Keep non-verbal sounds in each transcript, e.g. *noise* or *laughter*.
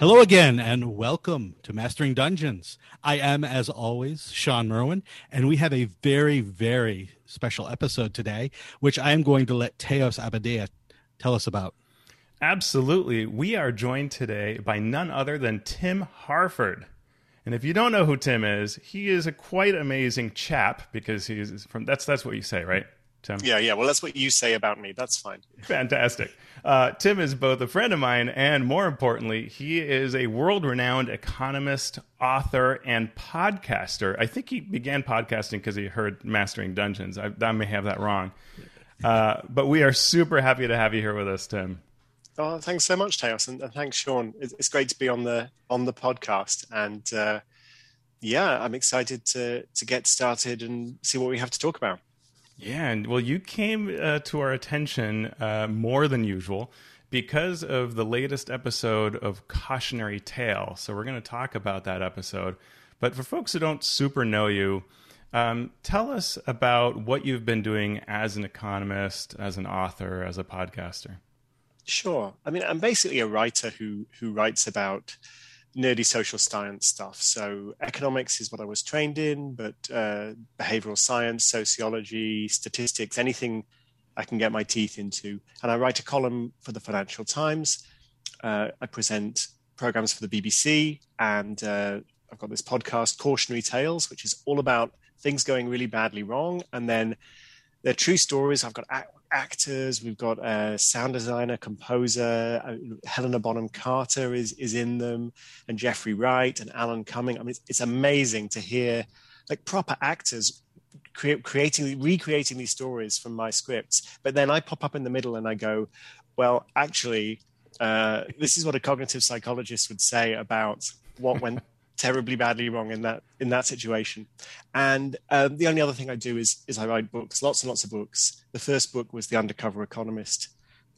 Hello again, and welcome to Mastering Dungeons. I am, as always, Shawn Merwin, and we have a very, very special episode today, which I am going to let Teos Abadia tell us about. Absolutely. We are joined today by none other than Tim Harford. And if you don't know who Tim is, he is a quite amazing chap because he's from that's that's what you say, right? Tim? Yeah, yeah. Well, that's what you say about me. That's fine. *laughs* Fantastic. Uh, Tim is both a friend of mine and, more importantly, he is a world renowned economist, author, and podcaster. I think he began podcasting because he heard Mastering Dungeons. I, I may have that wrong. Uh, but we are super happy to have you here with us, Tim. Oh, thanks so much, Teos, and, thanks, Shawn. It's great to be on the on the podcast, and uh, yeah, I'm excited to to get started and see what we have to talk about. Yeah, and well, you came uh, to our attention uh, more than usual because of the latest episode of Cautionary Tale. So we're going to talk about that episode. But for folks who don't super know you, um, tell us about what you've been doing as an economist, as an author, as a podcaster. Sure. I mean, I'm basically a writer who who writes about nerdy social science stuff. So economics is what I was trained in, but uh, behavioral science, sociology, statistics, anything I can get my teeth into. And I write a column for the Financial Times. Uh, I present programs for the BBC, and uh, I've got this podcast, Cautionary Tales, which is all about things going really badly wrong, and then they're true stories. I've got actors. We've got a sound designer, composer. Uh, Helena Bonham Carter is is in them, and Jeffrey Wright and Alan Cumming. I mean, it's, it's amazing to hear like proper actors cre- creating, recreating these stories from my scripts. But then I pop up in the middle and I go, well, actually, uh, this is what a cognitive psychologist would say about what went terribly badly wrong in that in that situation. And um, the only other thing I do is is I write books, lots and lots of books. The first book was The Undercover Economist.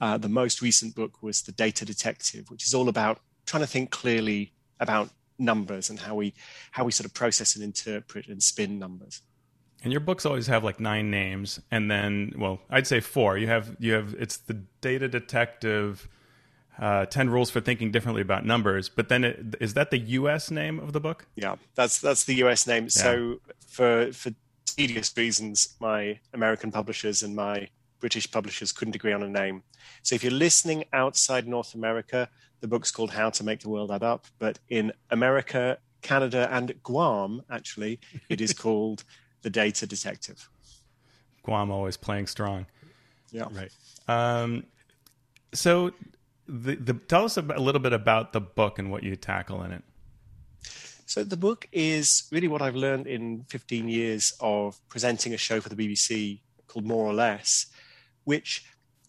Uh, the most recent book was The Data Detective, which is all about trying to think clearly about numbers and how we how we sort of process and interpret and spin numbers. And your books always have like nine names, and then well, I'd say four. You have you have it's the Data Detective uh, 10 rules for thinking differently about numbers but then it, is that the us name of the book? Yeah that's that's the us name. Yeah. so for for tedious reasons my american publishers and my british publishers couldn't agree on a name. So if you're listening outside north america the book's called how to make the world add up. But in america canada and guam actually it is *laughs* called the data detective. Guam always playing strong. Yeah. Right. Um, so the, the, tell us a little bit about the book and what you tackle in it. So the book is really what I've learned in 15 years of presenting a show for the BBC called More or Less, which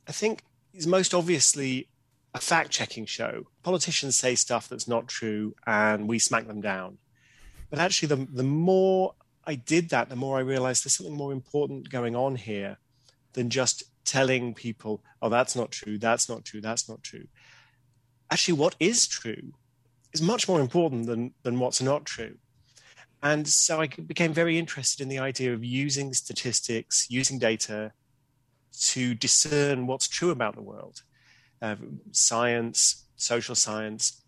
I think is most obviously a fact-checking show. Politicians say stuff that's not true, and we smack them down. But actually, the the more I did that, the more I realized there's something more important going on here than just telling people, oh, that's not true, that's not true, that's not true. Actually, what is true is much more important than, than what's not true. And so I became very interested in the idea of using statistics, using data to discern what's true about the world. Uh, science, social science,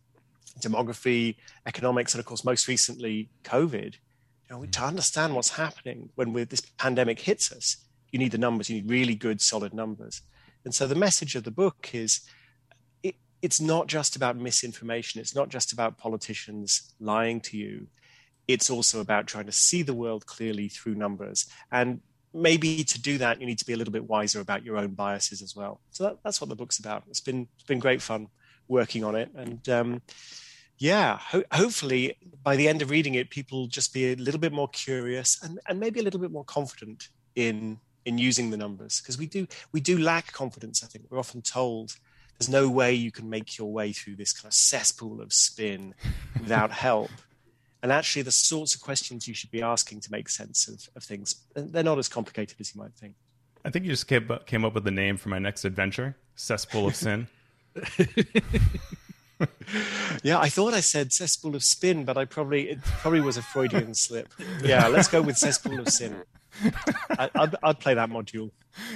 demography, economics, and of course, most recently, COVID. You know, to understand what's happening when this pandemic hits us, you need the numbers, you need really good, solid numbers. And so the message of the book is it's not just about misinformation, it's not just about politicians lying to you. It's also about trying to see the world clearly through numbers. And maybe to do that, you need to be a little bit wiser about your own biases as well. So that, that's what the book's about. It's been it's been great fun working on it, and um, yeah, ho- hopefully by the end of reading it, people just be a little bit more curious and, and maybe a little bit more confident in in using the numbers because we do we do lack confidence. I think we're often told there's no way you can make your way through this kind of cesspool of spin *laughs* without help. And actually, the sorts of questions you should be asking to make sense of, of things, they're not as complicated as you might think. I think you just came up, came up with the name for my next adventure Cesspool of Sin. *laughs* yeah, I thought I said cesspool of spin, but I probably it probably was a Freudian slip. Yeah, let's go with cesspool of sin. *laughs* I, would I'd play that module.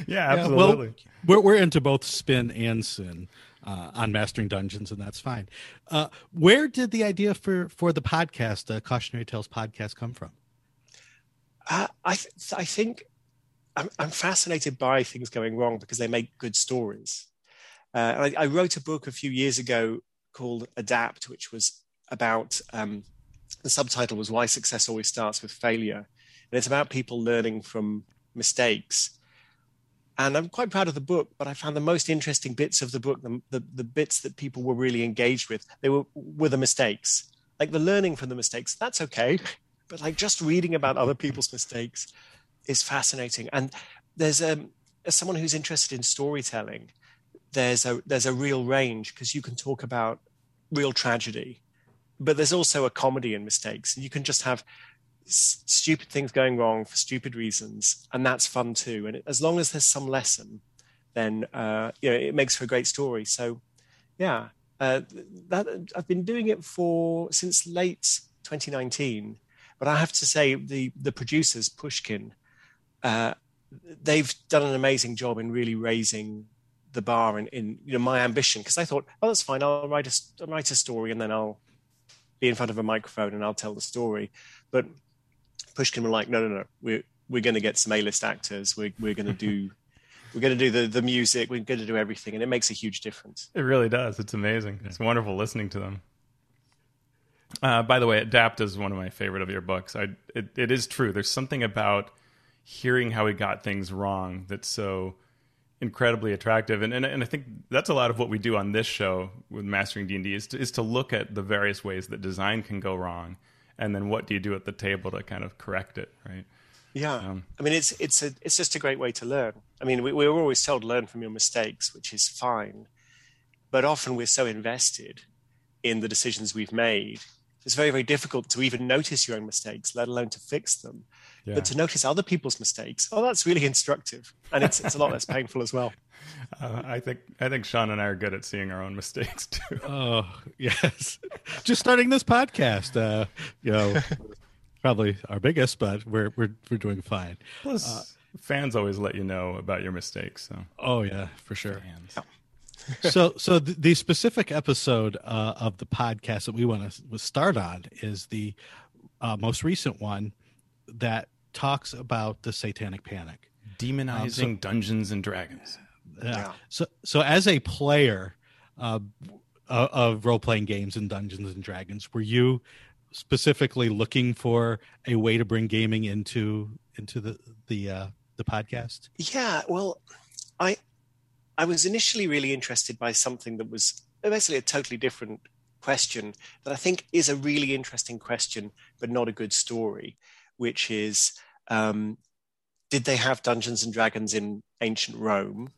Yeah, absolutely. Yeah, well, we're we're into both spin and sin. uh, on Mastering Dungeons, and that's fine. Uh, where did the idea for for the podcast, uh, Cautionary Tales podcast, come from? Uh, I th- I think I'm, I'm fascinated by things going wrong because they make good stories. Uh, I, I, wrote a book a few years ago called Adapt, which was about um, the subtitle was Why Success Always Starts with Failure. And it's about people learning from mistakes. And I'm quite proud of the book, but I found the most interesting bits of the book, the, the, the bits that people were really engaged with, they were, were the mistakes. Like the learning from the mistakes, that's okay. But like just reading about other people's mistakes is fascinating. And there's a, um, as someone who's interested in storytelling, there's a there's a real range because you can talk about real tragedy, but there's also a comedy in mistakes, and you can just have stupid things going wrong for stupid reasons, and that's fun too. And it, as long as there's some lesson, then uh, you know it makes for a great story. So, yeah, uh, that I've been doing it for since late 2019, but I have to say the the producers Pushkin, uh, they've done an amazing job in really raising the bar in, in you know my ambition because I thought, oh, that's fine. I'll write a I'll write a story and then I'll be in front of a microphone and I'll tell the story. But Pushkin were like, no, no, no, we're we're going to get some A-list actors. We're we're going to do *laughs* we're going to do the the music. We're going to do everything, and it makes a huge difference. It really does. It's amazing. It's wonderful listening to them. Uh, by the way, Adapt is one of my favorite of your books. I it, it is true. There's something about hearing how he got things wrong that's so incredibly attractive and, and and I think that's a lot of what we do on this show with mastering D&D is to, is to look at the various ways that design can go wrong and then what do you do at the table to kind of correct it right? Yeah. Um, I mean it's it's a it's just a great way to learn. I mean we, we're always told learn from your mistakes which is fine. But often we're so invested in the decisions we've made it's very very difficult to even notice your own mistakes let alone to fix them yeah. But to notice other people's mistakes, oh, that's really instructive, and it's it's a lot less painful as well. *laughs* Uh, I think I think Shawn and I are good at seeing our own mistakes *laughs* too. Oh yes, *laughs* just starting this podcast, uh, you know, probably our biggest, but we're we're we're doing fine. Plus, uh, fans always let you know about your mistakes. So. Oh yeah, for sure. so so the, the, specific episode uh, of the podcast that we want to start on is the uh, most recent one that talks about the satanic panic demonizing um, so, dungeons and dragons yeah. yeah. so so as a player uh, of role-playing games and dungeons and dragons were you specifically looking for a way to bring gaming into into the the uh, the podcast yeah well i i was initially really interested by something that was basically a totally different question that i think is a really interesting question but not a good story which is um, did they have Dungeons and Dragons in ancient Rome?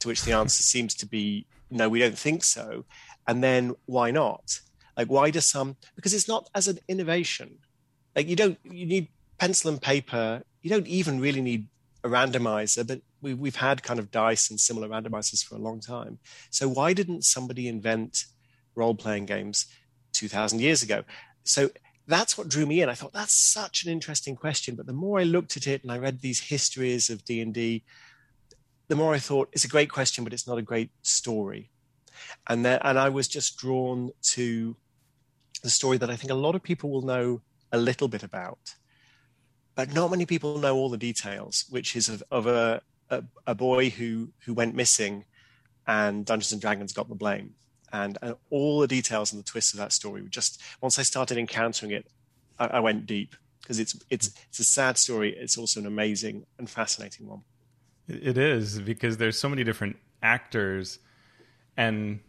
To which the *laughs* answer seems to be no, we don't think so. And then why not? Like, why does some? Because it's not as an innovation. Like, you don't, you need pencil and paper. You don't even really need a randomizer, but we, we've had kind of dice and similar randomizers for a long time. So, why didn't somebody invent role playing games 2000 years ago? So, that's what drew me in. I thought that's such an interesting question. But the more I looked at it and I read these histories of D and D, the more I thought it's a great question, but it's not a great story. And then, and I was just drawn to the story that I think a lot of people will know a little bit about, but not many people know all the details. Which is of, of a, a a boy who who went missing, and Dungeons and Dragons got the blame and, and all the details and the twists of that story. Just once I started encountering it, I, I went deep because it's it's it's a sad story. It's also an amazing and fascinating one. It is because there's so many different actors, and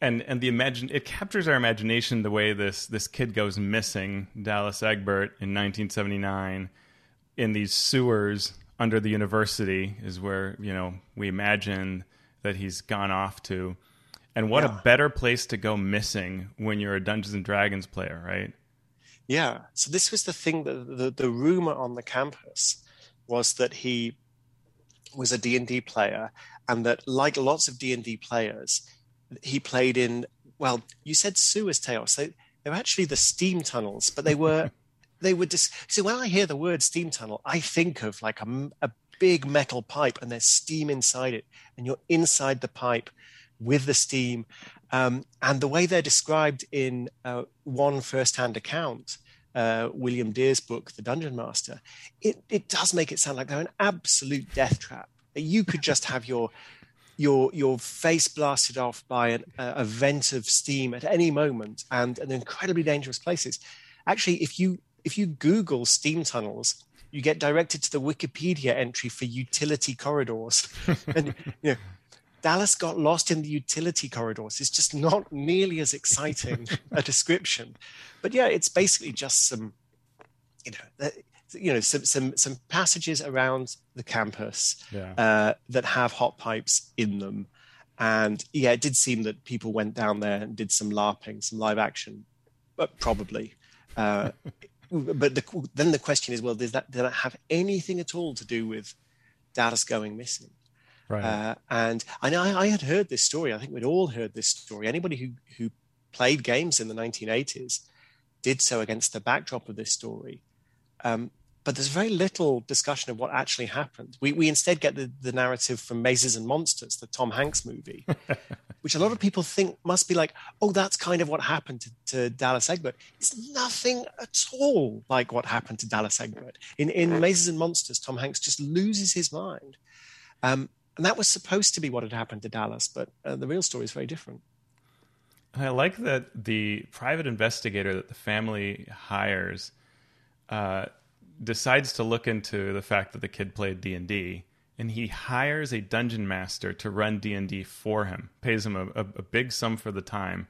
and and the imagine it captures our imagination the way this this kid goes missing, Dallas Egbert in 1979, in these sewers under the university is where you know we imagine that he's gone off to and what yeah. a better place to go missing when you're a Dungeons and Dragons player, right? Yeah. So this was the thing that the, the rumor on the campus was that he was a D&D player and that like lots of D&D players, he played in well, you said sewers. They they were actually the steam tunnels, but they were *laughs* they were just so when I hear the word steam tunnel, I think of like a, a big metal pipe and there's steam inside it, and you're inside the pipe with the steam. Um, and the way they're described in uh, one first-hand account, uh, William Dear's book, The Dungeon Master, it, it does make it sound like they're an absolute death trap. That You could just have your your your face blasted off by an, a vent of steam at any moment, and an incredibly dangerous places. Actually, if you if you Google steam tunnels, you get directed to the Wikipedia entry for utility corridors, *laughs* and you know. Dallas got lost in the utility corridors. It's just not nearly as exciting a description, but yeah, it's basically just some, you know, you know some some some passages around the campus yeah. uh, that have hot pipes in them, and yeah, it did seem that people went down there and did some larping, some live action, but probably. Uh, *laughs* but the, then the question is, well, does that, does that have anything at all to do with Dallas going missing? Right. Uh, and I I, I had heard this story. I think we'd all heard this story. Anybody who who played games in the 1980s did so against the backdrop of this story. Um, but there's very little discussion of what actually happened. We, we instead get the, the narrative from Mazes and Monsters, the Tom Hanks movie, *laughs* which a lot of people think must be like, oh, that's kind of what happened to, to, Dallas Egbert. It's nothing at all like what happened to Dallas Egbert. In, in Mazes and Monsters, Tom Hanks just loses his mind. Um, and that was supposed to be what had happened to Dallas, but uh, the real story is very different. I like that the private investigator that the family hires uh, decides to look into the fact that the kid played D&D and he hires a dungeon master to run D&D for him, pays him a, a, a big sum for the time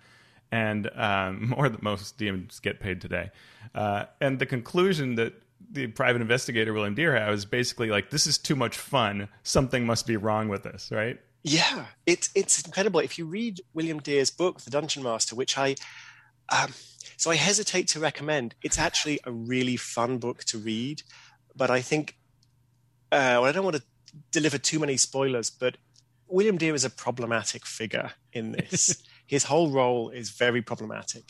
and um, *laughs* more than most DMs get paid today. Uh, and the conclusion that the private investigator William Dear has is basically like, "This is too much fun. Something must be wrong with this." Right? Yeah, it's it's incredible. If you read William Dear's book, The Dungeon Master, which I um, so I hesitate to recommend. It's actually a really fun book to read, but I think uh, well, I don't want to deliver too many spoilers, but William Dear is a problematic figure in this. *laughs* His whole role is very problematic.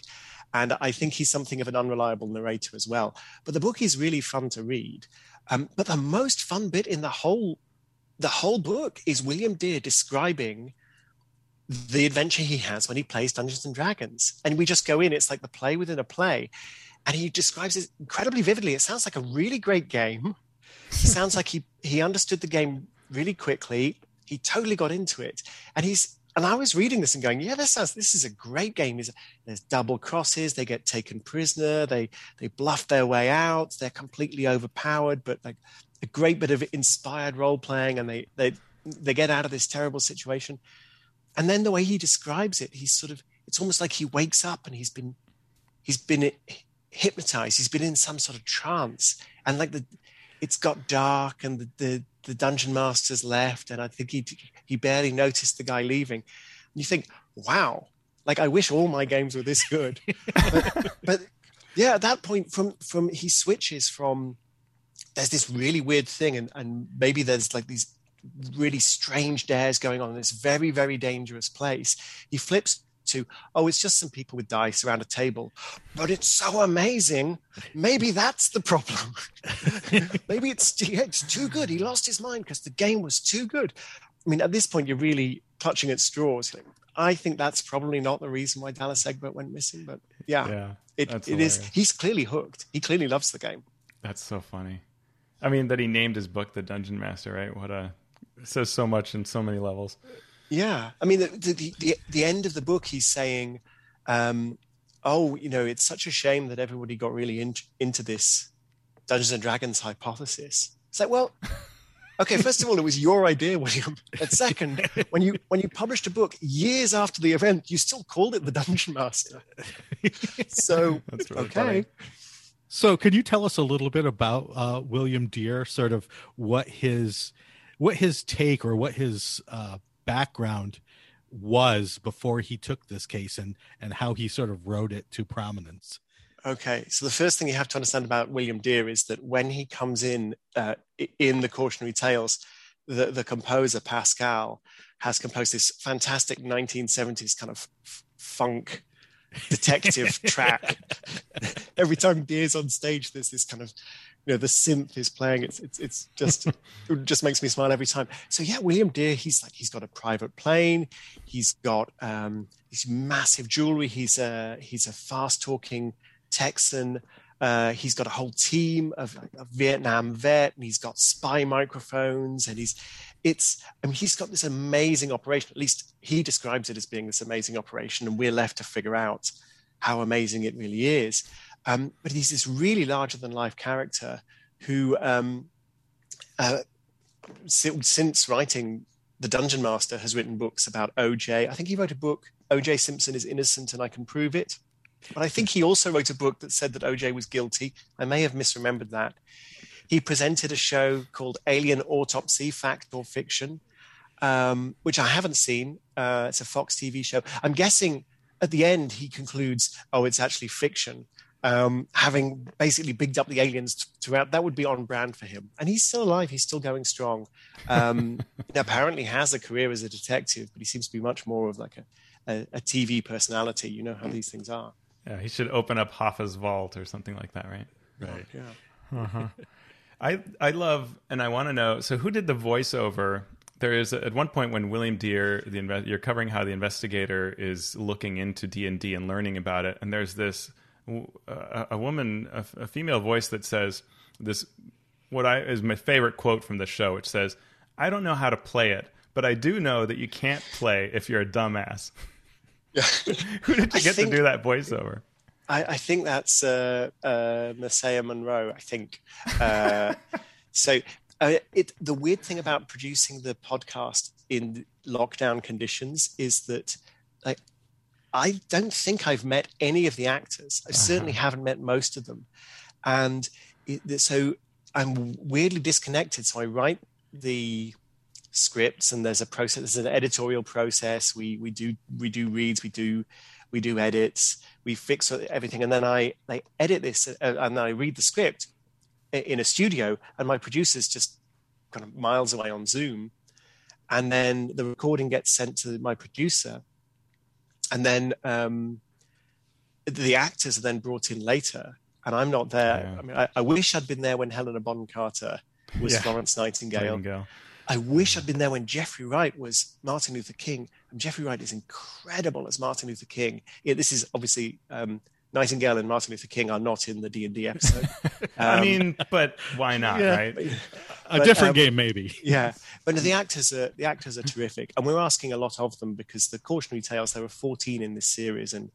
And I think he's something of an unreliable narrator as well. But the book is really fun to read. Um, but the most fun bit in the whole the whole book is William Dear describing the adventure he has when he plays Dungeons and Dragons. And we just go in, it's like the play within a play. And he describes it incredibly vividly. It sounds like a really great game. It sounds like he, he understood the game really quickly. He totally got into it. And he's and I was reading this and going, yeah, this sounds this is a great game. There's double crosses, they get taken prisoner, they they bluff their way out, they're completely overpowered, but like a great bit of inspired role playing, and they they they get out of this terrible situation. And then the way he describes it he's sort of it's almost like he wakes up and he's been he's been hypnotized. He's been in some sort of trance. And like the it's got dark and the the, the dungeon master's left and i think he he barely noticed the guy leaving. And you think wow. Like i wish all my games were this good. *laughs* But, but yeah at that point from from he switches from there's this really weird thing and and maybe there's like these really strange dares going on in this very, very dangerous place. He flips to, oh, it's just some people with dice around a table. But it's so amazing. Maybe that's the problem. *laughs* Maybe it's, it's too good. He lost his mind because the game was too good. I mean, at this point, you're really clutching at straws. I think that's probably not the reason why Dallas Egbert went missing. But yeah, yeah it, it is. He's clearly hooked. He clearly loves the game. That's so funny. I mean, that he named his book The Dungeon Master, right? What a says so much in so many levels. Yeah, I mean, the the the, the end of the book, he's saying, um, "Oh, you know, it's such a shame that everybody got really in, into this Dungeons and Dragons hypothesis." It's like, well, *laughs* okay, first of all, it was your idea, William. And second, when you when you published a book years after the event, you still called it the Dungeon Master. *laughs* so really okay. Funny. So, can you tell us a little bit about uh, William Dear, sort of what his what his take or what his uh, background was before he took this case and and how he sort of wrote it to prominence. Okay, so the first thing you have to understand about William Dear is that when he comes in uh, in the cautionary tales, the, the composer Pascal has composed this fantastic 1970s kind of f- funk detective *laughs* track. Every time Dear's on stage, there's this kind of, you know, the synth is playing. It's it's it's just *laughs* it just makes me smile every time. So yeah, William dear he's like he's got a private plane, he's got um, these massive jewelry. He's a he's a fast talking Texan. Uh, he's got a whole team of, of, Vietnam vet, and he's got spy microphones, and he's it's I mean he's got this amazing operation. At least he describes it as being this amazing operation, and we're left to figure out how amazing it really is. Um, but he's this really larger than life character who, um, uh, since writing The Dungeon Master, has written books about OJ. I think he wrote a book, OJ Simpson is Innocent and I Can Prove It. But I think he also wrote a book that said that OJ was guilty. I may have misremembered that. He presented a show called Alien Autopsy Fact or Fiction, um, which I haven't seen. Uh, it's a Fox TV show. I'm guessing at the end he concludes, oh, it's actually fiction. Um, having basically bigged up the aliens throughout, that would be on brand for him. And he's still alive. He's still going strong. Um, *laughs* apparently has a career as a detective, but he seems to be much more of like a, a, a TV personality. You know how these things are. Yeah, he should open up Hoffa's vault or something like that, right? Right. Yeah. Uh-huh. I I love and I want to know. So who did the voiceover? There is at one point when William Dear, the you're covering how the investigator is looking into D and D and learning about it, and there's this a, a woman, a, a, female voice that says this. What I is my favorite quote from the show, which says, "I don't know how to play it, but I do know that you can't play if you're a dumbass." *laughs* Who did you get think, to do that voiceover? I, I think that's uh, uh, Monroe. I think uh, *laughs* so. Uh, it, the weird thing about producing the podcast in lockdown conditions is that like I don't think I've met any of the actors. I uh-huh. certainly haven't met most of them, and it, so I'm weirdly disconnected. So I write the scripts and there's a process there's an editorial process we we do we do reads we do we do edits we fix everything and then i i edit this uh, and i read the script in a studio and my producer's just kind of miles away on zoom and then the recording gets sent to my producer and then um, the actors are then brought in later and i'm not there yeah. i mean I, I, wish i'd been there when helena bonham carter was yeah. florence nightingale. nightingale I wish I'd been there when Jeffrey Wright was Martin Luther King. And Jeffrey Wright is incredible as Martin Luther King. Yeah, this is obviously um, Nightingale and Martin Luther King are not in the D and D episode. *laughs* Um, I mean, but why not, *laughs* yeah, right? *laughs* A but, different um, game, maybe. *laughs* Yeah, but the actors are the actors are terrific, and we're asking a lot of them because the cautionary tales there are 14 in this series, and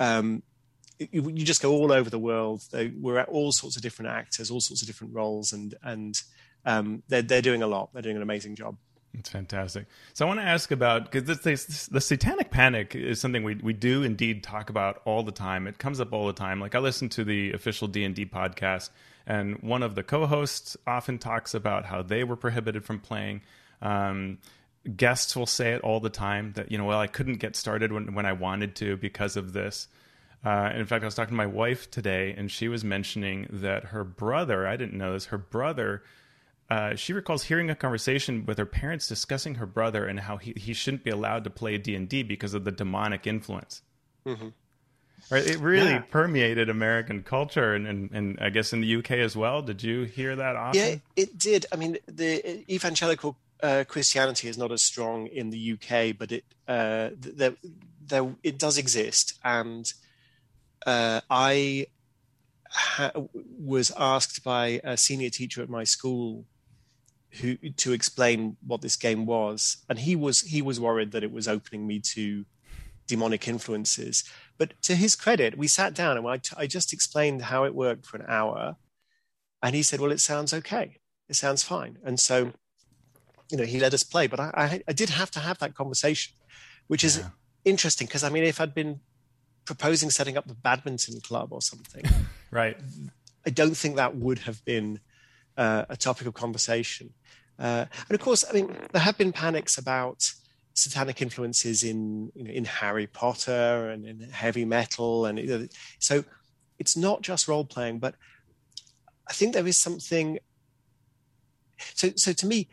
um, you, you, just go all over the world. They, we're at all sorts of different actors, all sorts of different roles, and and um, they're they're doing a lot. They're doing an amazing job. It's fantastic. So I want to ask about because the Satanic Panic is something we we do indeed talk about all the time. It comes up all the time. Like I listen to the official D and D podcast, and one of the co-hosts often talks about how they were prohibited from playing. Um, guests will say it all the time that you know, well, I couldn't get started when when I wanted to because of this. Uh, in fact, I was talking to my wife today, and she was mentioning that her brother. I didn't know this. Her brother uh, she recalls hearing a conversation with her parents discussing her brother and how he, he shouldn't be allowed to play D&D because of the demonic influence. Mm-hmm. Right, it really yeah. permeated American culture and, and, and, I guess in the UK as well. Did you hear that often? Yeah, it did. I mean, the evangelical uh, Christianity is not as strong in the UK, but it uh, there, there, it does exist. And uh, I ha- was asked by a senior teacher at my school who to explain what this game was, and he was he was worried that it was opening me to demonic influences. But to his credit, we sat down and I, t- I just explained how it worked for an hour, and he said, "Well, it sounds okay. It sounds fine." And so, you know, he let us play. But I, I, I did have to have that conversation, which is yeah. interesting because I mean, if I'd been proposing setting up a badminton club or something, *laughs* right, I don't think that would have been uh, a topic of conversation. Uh, and of course, I mean, there have been panics about satanic influences in you know, in Harry Potter and in heavy metal, and you know, so it's not just role playing, but I think there is something. So, so to me,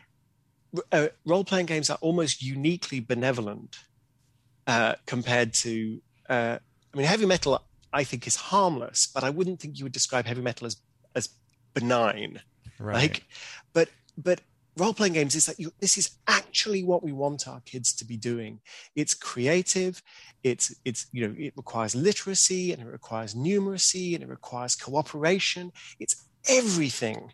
uh, role playing games are almost uniquely benevolent uh, compared to uh, I mean, heavy metal, I think, is harmless, but I wouldn't think you would describe heavy metal as as benign. Right. Like, but but role playing games is like you, this is actually what we want our kids to be doing. It's creative. It's it's you know it requires literacy and it requires numeracy and it requires cooperation. It's everything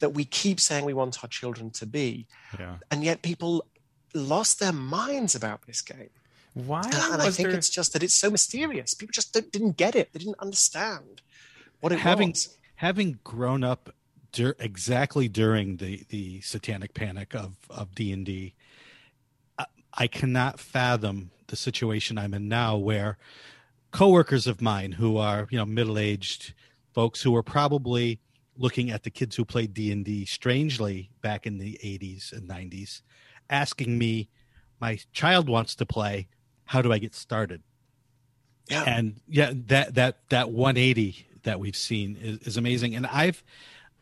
that we keep saying we want our children to be. Yeah. And yet people lost their minds about this game. Why? And I think there... it's just that it's so mysterious. People just didn't get it. They didn't understand what it having, was. Having grown up dur- exactly during the, the satanic panic of, of D&D, I, I cannot fathom the situation I'm in now where coworkers of mine who are, you know, middle-aged folks who are probably looking at the kids who played D&D strangely back in the 80s and 90s asking me my child wants to play. How do I get started? Yeah. and yeah that that that 180 that we've seen is, is amazing. And I've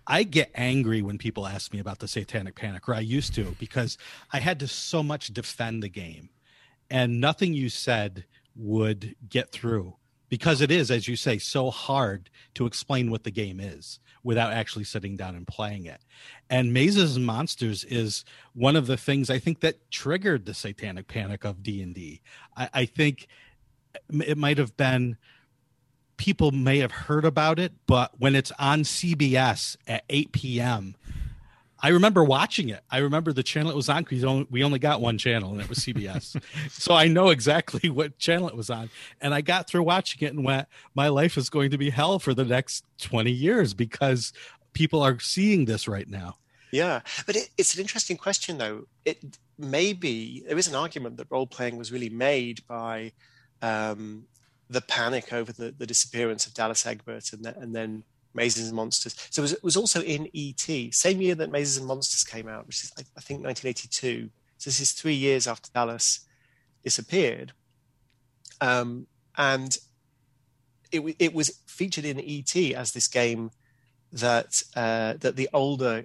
I get angry when people ask me about the satanic panic or I used to because I had to so much defend the game and nothing you said would get through because it is as you say so hard to explain what the game is without actually sitting down and playing it. And Mazes and Monsters is one of the things I think that triggered the satanic panic of D and. I think it might have been people may have heard about it, but when it's on CBS at 8 p.m., I remember watching it. I remember the channel it was on because we only got one channel and it was CBS. *laughs* so I know exactly *laughs* what channel it was on. And I got through watching it and went, my life is going to be hell for the next 20 years because people are seeing this right now. Yeah. But it, it's an interesting question, though. It maybe there is an argument that role playing was really made by um, the panic over the, the disappearance of Dallas Egbert and, the, and then Mazes and Monsters. So it was, it was, also in ET, same year that Mazes and Monsters came out, which is, I, I think, 1982. So this is three years after Dallas disappeared. Um, and it, it was featured in ET as this game that uh, that the older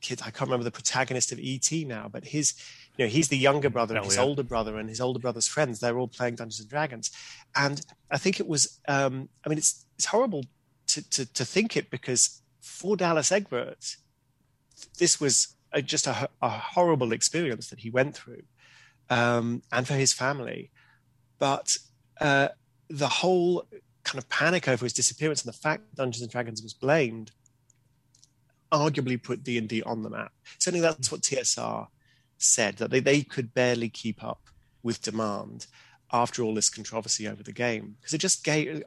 kid, I can't remember the protagonist of ET now, but his, you know, he's the younger brother, and his Elliot. older brother, and his older brother's friends. They're all playing Dungeons and Dragons, and I think it was. Um, I mean, it's it's horrible to, to, to think it because for Dallas Egbert, this was a, just a, a, horrible experience that he went through, um, and for his family. But uh, the whole kind of panic over his disappearance and the fact Dungeons and Dragons was blamed, arguably put D and D on the map. Certainly, that's what TSR said that they, they could barely keep up with demand after all this controversy over the game because it just gave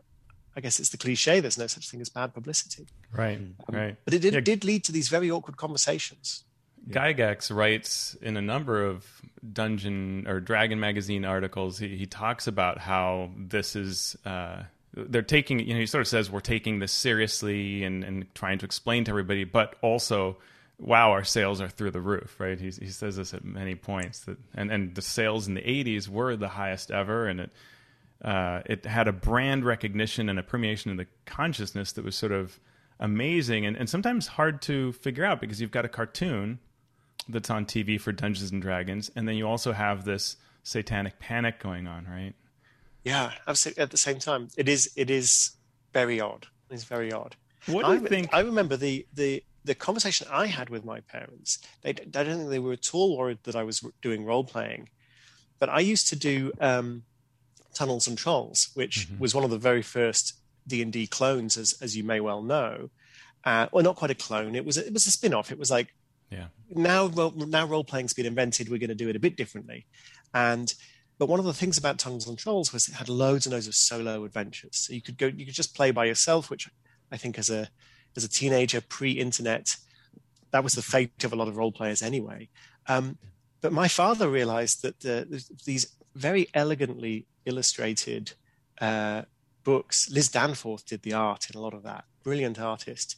I guess it's the cliche. There's no such thing as bad publicity. Right, Um, right. But it did, Yeah. did lead to these very awkward conversations. Gygax writes in a number of Dungeon or Dragon magazine articles. He, he talks about how this is uh, they're taking. You know, he sort of says we're taking this seriously and, and trying to explain to everybody, but also, wow, our sales are through the roof. Right? He, he says this at many points that, and and the sales in the '80s were the highest ever, and it uh, it had a brand recognition and a permeation in the consciousness that was sort of amazing and, and sometimes hard to figure out because you've got a cartoon that's on TV for Dungeons and Dragons, and then you also have this satanic panic going on, right? Yeah, absolutely. At the same time, it is it is very odd. It's very odd. What do I, you think? I remember the the the conversation I had with my parents. They, I don't think they were at all worried that I was doing role playing, but I used to do um, Tunnels and Trolls, which Mhm. was one of the very first D and D clones, as as you may well know. Uh, well, not quite a clone. It was a, it was a spin off. It was like Yeah. now ro- now role playing's been invented. We're going to do it a bit differently, and but one of the things about Tunnels and Trolls was it had loads and loads of solo adventures. So you could go, you could just play by yourself, which I think as a as a teenager, pre-internet, that was the fate of a lot of role players anyway. Um, but my father realized that uh, these very elegantly illustrated uh, books. Liz Danforth did the art in a lot of that. Brilliant artist.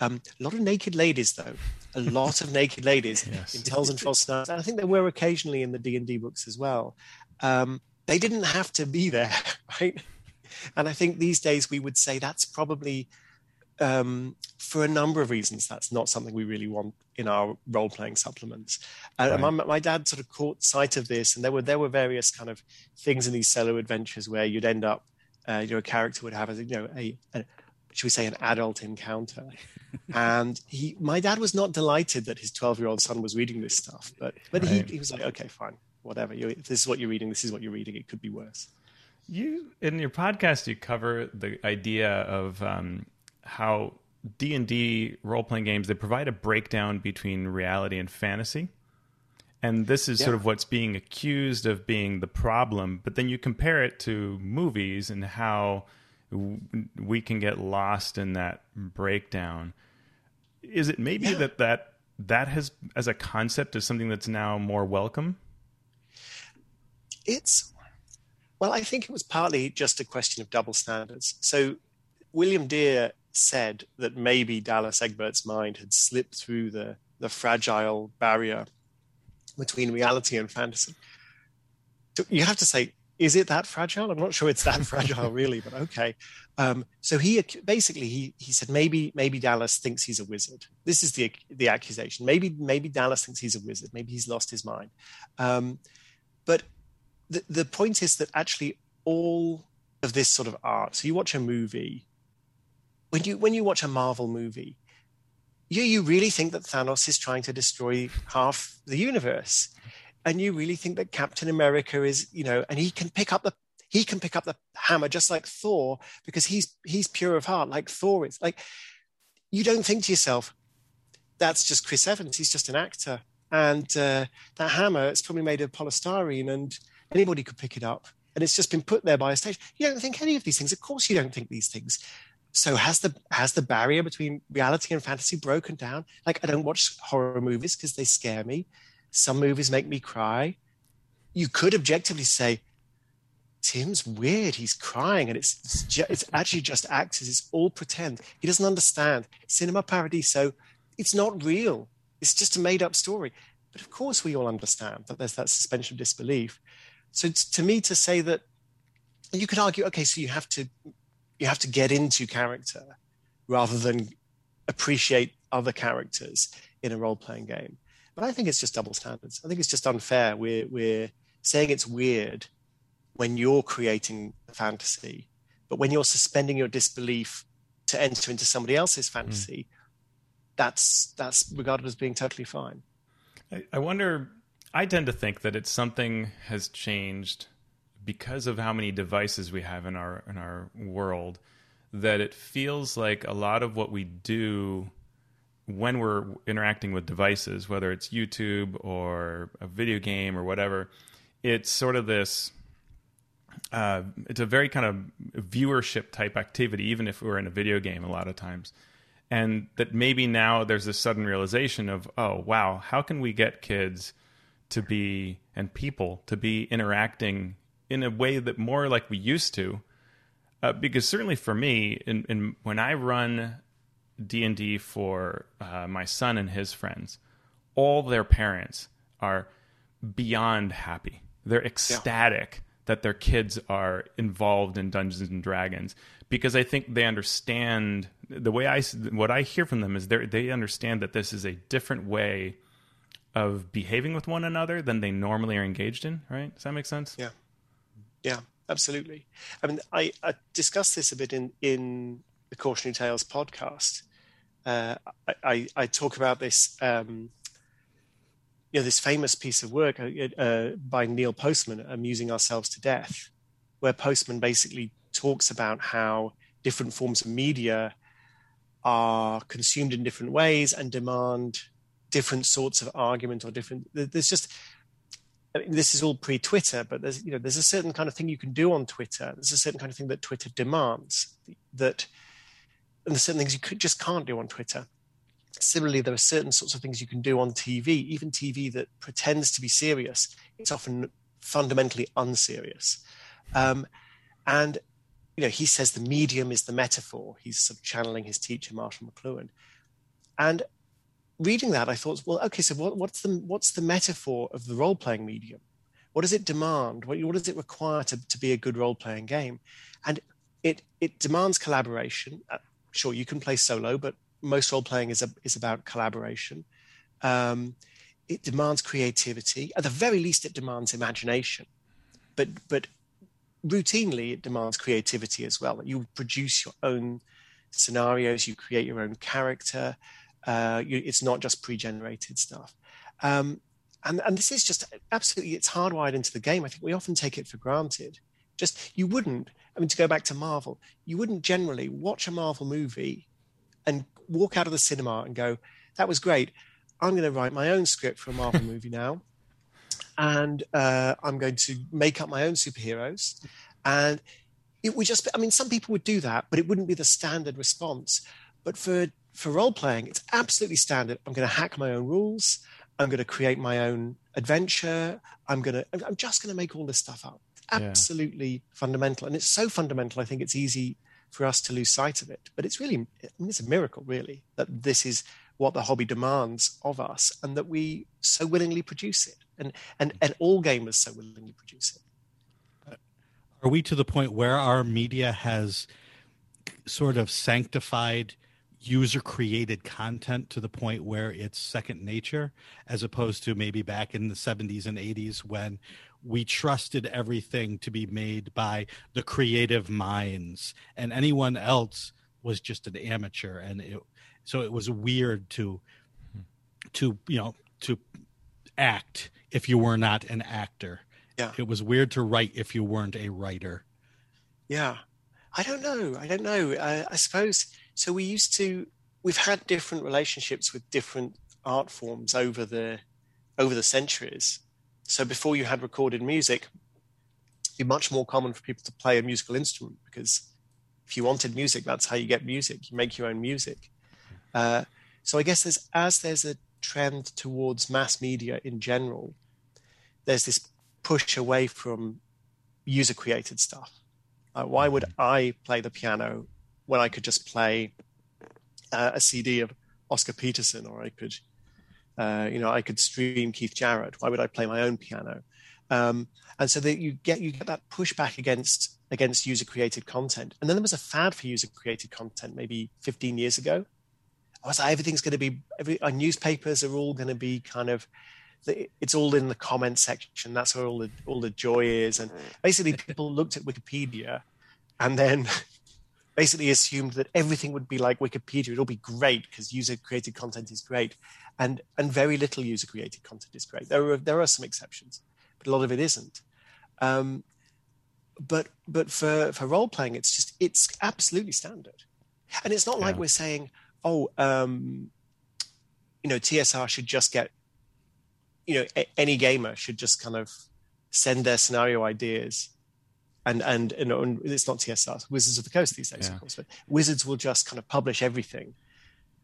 Um, a lot of naked ladies, though. A lot of naked ladies *laughs* Yes. in Tells and Trolls. And I think there were occasionally in the D and D books as well. Um, they didn't have to be there, *laughs* right? And I think these days we would say that's probably, um, for a number of reasons, that's not something we really want in our role playing supplements. Uh, Right. my, my dad sort of caught sight of this, and there were there were various kind of things in these solo adventures where you'd end up uh, you know a character would have, a, you know, a, a should we say an adult encounter *laughs* and he my dad was not delighted that his 12 year old son was reading this stuff but but right. he, he was like okay fine whatever you, if this is what you're reading this is what you're reading it could be worse you in your podcast you cover the idea of um, how d&d role-playing games they provide a breakdown between reality and fantasy and this is yeah. sort of what's being accused of being the problem but then you compare it to movies and how we can get lost in that breakdown. Is it maybe yeah. that that that has as a concept is something that's now more welcome? It's well, I think it was partly just a question of double standards. So William Dear said that maybe Dallas Egbert's mind had slipped through the the fragile barrier between reality and fantasy. You have to say is it that fragile? I'm not sure it's that *laughs* fragile, really, but okay. Um, so he basically he he said maybe maybe Dallas thinks he's a wizard. This is the the accusation. Maybe maybe Dallas thinks he's a wizard. Maybe he's lost his mind. Um, but the the point is that actually all of this sort of art. So you watch a movie. When you when you watch a Marvel movie, you you really think that Thanos is trying to destroy half the universe and you really think that Captain America is, you know, and he can pick up the he can pick up the hammer just like Thor because he's he's pure of heart like Thor is. Like you don't think to yourself, that's just Chris Evans. He's just an actor, and uh, that hammer it's probably made of polystyrene, and anybody could pick it up, and it's just been put there by a stage. You don't think any of these things. Of course, you don't think these things. So has the has the barrier between reality and fantasy broken down? Like I don't watch horror movies because they scare me. Some movies make me cry. You could objectively say, Tim's weird. He's crying, and it's it's, just, it's actually just actors. It's all pretend. He doesn't understand cinema paradiso. It's not real. It's just a made up story. But of course, we all understand that there's that suspension of disbelief. So to me, to say that you could argue, okay, so you have to you have to get into character rather than appreciate other characters in a role playing game. But I think it's just double standards. I think it's just unfair. We're we're saying it's weird when you're creating a fantasy, but when you're suspending your disbelief to enter into somebody else's hmm. fantasy, mm. that's that's regarded as being totally fine. I, I wonder. I tend to think that it's something has changed because of how many devices we have in our in our world that it feels like a lot of what we do when we're interacting with devices, whether it's YouTube or a video game or whatever, it's sort of this. Uh, it's a very kind of viewership type activity, even if we're in a video game a lot of times. And that maybe now there's this sudden realization of, oh, wow, how can we get kids to be and people to be interacting in a way that more like we used to? Uh, because certainly for me, in, in, when I run D and D for uh, my son and his friends, all their parents are beyond happy. They're ecstatic yeah. that their kids are involved in Dungeons and Dragons because I think they understand the way I what I hear from them is they they understand that this is a different way of behaving with one another than they normally are engaged in. Right? Does that make sense? Yeah. Yeah. Absolutely. I mean, I, I discussed this a bit in in the Cautionary Tales podcast, uh, I, I, talk about this, um, you know, this famous piece of work uh, uh, by Neil Postman, "Amusing Ourselves to Death," where Postman basically talks about how different forms of media are consumed in different ways and demand different sorts of argument or different. There's just I mean, this is all pre-Twitter, but there's you know there's a certain kind of thing you can do on Twitter. There's a certain kind of thing that Twitter demands that and there's certain things you could, just can't do on Twitter. Similarly, there are certain sorts of things you can do on TV, even TV that pretends to be serious. It's often fundamentally unserious. Um, and you know, he says the medium is the metaphor. He's sort of channeling his teacher, Marshall McLuhan. And reading that, I thought, well, okay, so what, what's the what's the metaphor of the role playing medium? What does it demand? What, what does it require to, to be a good role playing game? And it it demands collaboration. Uh, sure you can play solo, but most role playing is a, is about collaboration. Um, it demands creativity. At the very least, it demands imagination. But but routinely it demands creativity as well. You produce your own scenarios, you create your own character. Uh, you, it's not just pre-generated stuff. Um, and, and this is just absolutely it's hardwired into the game. I think we often take it for granted. Just you wouldn't. I mean, to go back to Marvel, you wouldn't generally watch a Marvel movie and walk out of the cinema and go, "That was great. I'm going to write my own script for a Marvel *laughs* movie now." and uh, I'm going to make up my own superheroes. And it would just, be, I mean, some people would do that, but it wouldn't be the standard response. But for for role playing, it's absolutely standard. I'm going to hack my own rules. I'm going to create my own adventure. I'm going to, I'm just going to make all this stuff up. Absolutely yeah. fundamental, and it's so fundamental. I think it's easy for us to lose sight of it. But it's really, I mean, it's a miracle, really, that this is what the hobby demands of us, and that we so willingly produce it and and and all gamers so willingly produce it. Are we to the point where our media has sort of sanctified user created content to the point where it's second nature as opposed to maybe back in the 70s and 80s when we trusted everything to be made by the creative minds and anyone else was just an amateur and it so it was weird to hmm. to you know to act if you were not an actor. Yeah. It was weird to write if you weren't a writer. Yeah. I don't know. I don't know. I, I suppose so. We used to. We've had different relationships with different art forms over the over the centuries. So before you had recorded music, it'd be much more common for people to play a musical instrument because if you wanted music, that's how you get music. You make your own music. Uh, so I guess there's as there's a trend towards mass media in general, there's this push away from user created stuff. Uh, why would mm-hmm. I play the piano when I could just play uh, a CD of Oscar Peterson, or I could, uh, you know, I could stream Keith Jarrett? Why would I play my own piano? Um, and so that you get you get that pushback against against user created content. And then there was a fad for user created content maybe 15 years ago, I was like, everything's going to be, every, our newspapers are all going to be kind of, it's all in the comment section. That's where all the all the joy is. And basically, people looked at Wikipedia, and then *laughs* basically assumed that everything would be like Wikipedia. It'll be great because user created content is great, and and very little user created content is great. There are there are some exceptions, but a lot of it isn't. Um, but but for for role playing, it's just it's absolutely standard, and it's not yeah. like we're saying oh, um, you know, TSR should just get, you know, a- any gamer should just kind of send their scenario ideas. And, and, you know, and it's not TSR, Wizards of the Coast these days, yeah. of course, but Wizards will just kind of publish everything.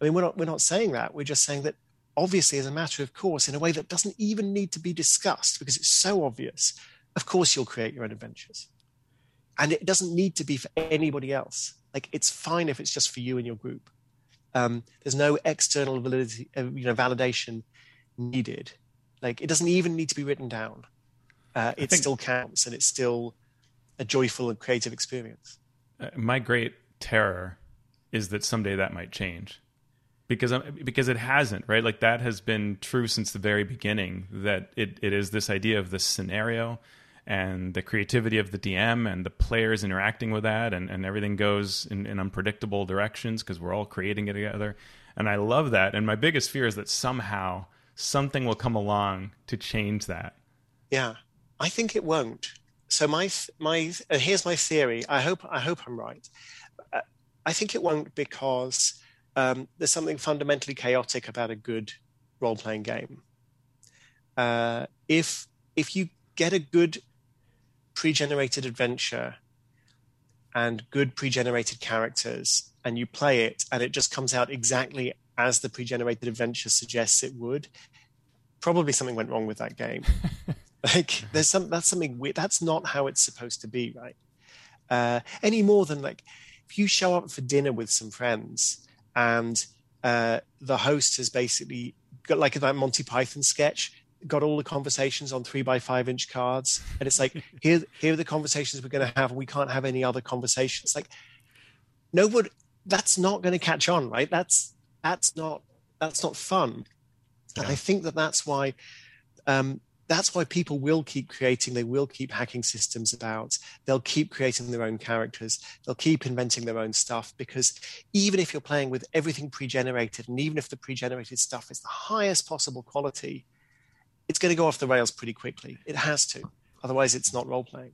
I mean, we're not, we're not saying that. We're just saying that obviously, as a matter of course, in a way that doesn't even need to be discussed because it's so obvious, of course, you'll create your own adventures. And it doesn't need to be for anybody else. Like, it's fine if it's just for you and your group. Um, there's no external validity, uh, you know, validation needed. Like it doesn't even need to be written down. Uh, it think, still counts, and it's still a joyful and creative experience. Uh, my great terror is that someday that might change, because I'm, because it hasn't. Right, like that has been true since the very beginning. That it, it is this idea of this scenario and the creativity of the DM and the players interacting with that, and, and everything goes in, in unpredictable directions because we're all creating it together. And I love that. And my biggest fear is that somehow something will come along to change that. Yeah, I think it won't. So my my here's my theory. I hope I hope I'm right. Uh, I think it won't because um, there's something fundamentally chaotic about a good role playing game. Uh, if if you get a good pre-generated adventure and good pre-generated characters and you play it and it just comes out exactly as the pre-generated adventure suggests it would probably something went wrong with that game *laughs* like there's some that's something weird that's not how it's supposed to be right uh, any more than like if you show up for dinner with some friends and uh, the host has basically got like that monty python sketch got all the conversations on three by five inch cards, and it's like *laughs* here here are the conversations we're going to have, and we can't have any other conversations. Like nobody, that's not going to catch on, right? That's that's not that's not fun. Yeah. And I think that that's why um, that's why people will keep creating, they will keep hacking systems about, they'll keep creating their own characters, they'll keep inventing their own stuff. Because even if you're playing with everything pre generated, and even if the pre generated stuff is the highest possible quality, it's going to go off the rails pretty quickly. It has to. Otherwise, it's not role playing.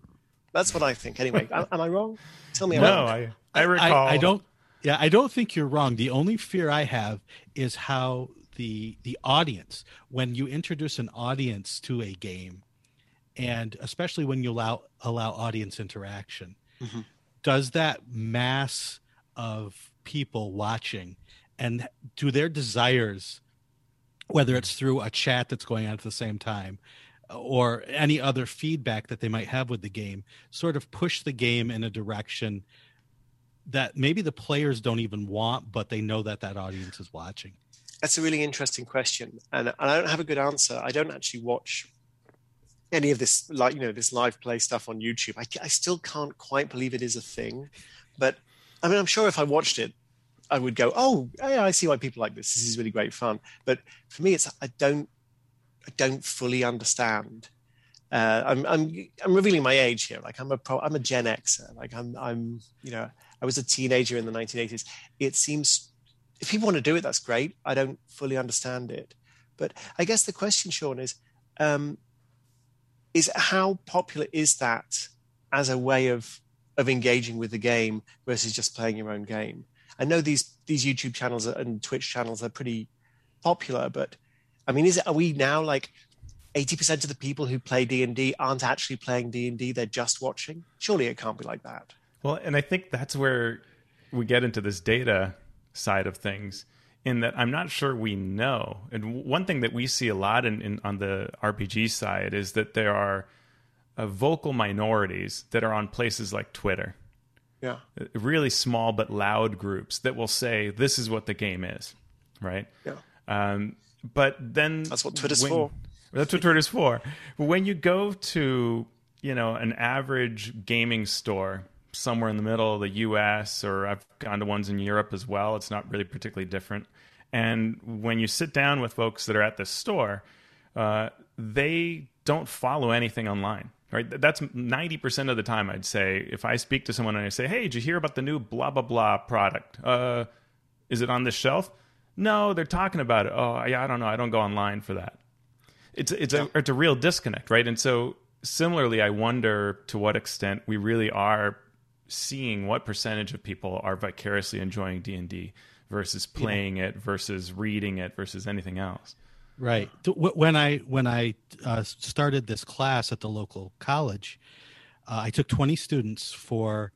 That's what I think. Anyway, am, am I wrong? Tell me. No, I, I recall. I, I don't. Yeah, I don't think you're wrong. The only fear I have is how the the audience when you introduce an audience to a game and especially when you allow allow audience interaction mm-hmm. does that mass of people watching and do their desires whether it's through a chat that's going on at the same time or any other feedback that they might have with the game sort of push the game in a direction that maybe the players don't even want but they know that that audience is watching that's a really interesting question, and, I don't have a good answer. I don't actually watch any of this, like you know, this live play stuff on YouTube. I, I still can't quite believe it is a thing, but I mean, I'm sure if I watched it, I would go, "Oh, yeah, I see why people like this. This is really great fun." But for me, it's I don't, I don't fully understand. Uh, I'm, I'm, I'm revealing my age here. Like I'm a pro, I'm a Gen Xer. Like I'm, I'm, you know, I was a teenager in the 1980s. It seems if people want to do it, that's great. I don't fully understand it, but I guess the question, Shawn, is um, is how popular is that as a way of of engaging with the game versus just playing your own game? I know these these YouTube channels and Twitch channels are pretty popular, but I mean, is it are we now like 80% of the people who play D&D aren't actually playing D&D, they're just watching? Surely it can't be like that. Well, and I think that's where we get into this data side of things in that I'm not sure we know. And one thing that we see a lot in, in on the RPG side is that there are uh, vocal minorities that are on places like Twitter. Yeah. Uh, really small but loud groups that will say this is what the game is, right? Yeah. Um, but then that's what Twitter's when, for. That's what Twitter's for. When you go to you know an average gaming store somewhere in the middle of the US, or I've gone to ones in Europe as well. It's not really particularly different. And when you sit down with folks that are at this store, uh, they don't follow anything online. Right, that's ninety percent of the time. I'd say if I speak to someone and I say, "Hey, did you hear about the new blah blah blah product? Uh, is it on the shelf?" No, they're talking about it. Oh, yeah, I don't know. I don't go online for that. It's it's a it's a real disconnect, right? And so similarly, I wonder to what extent we really are seeing what percentage of people are vicariously enjoying D&D versus playing yeah. it versus reading it versus anything else. Right. When I when I uh, started this class at the local college, uh, I took 20 students for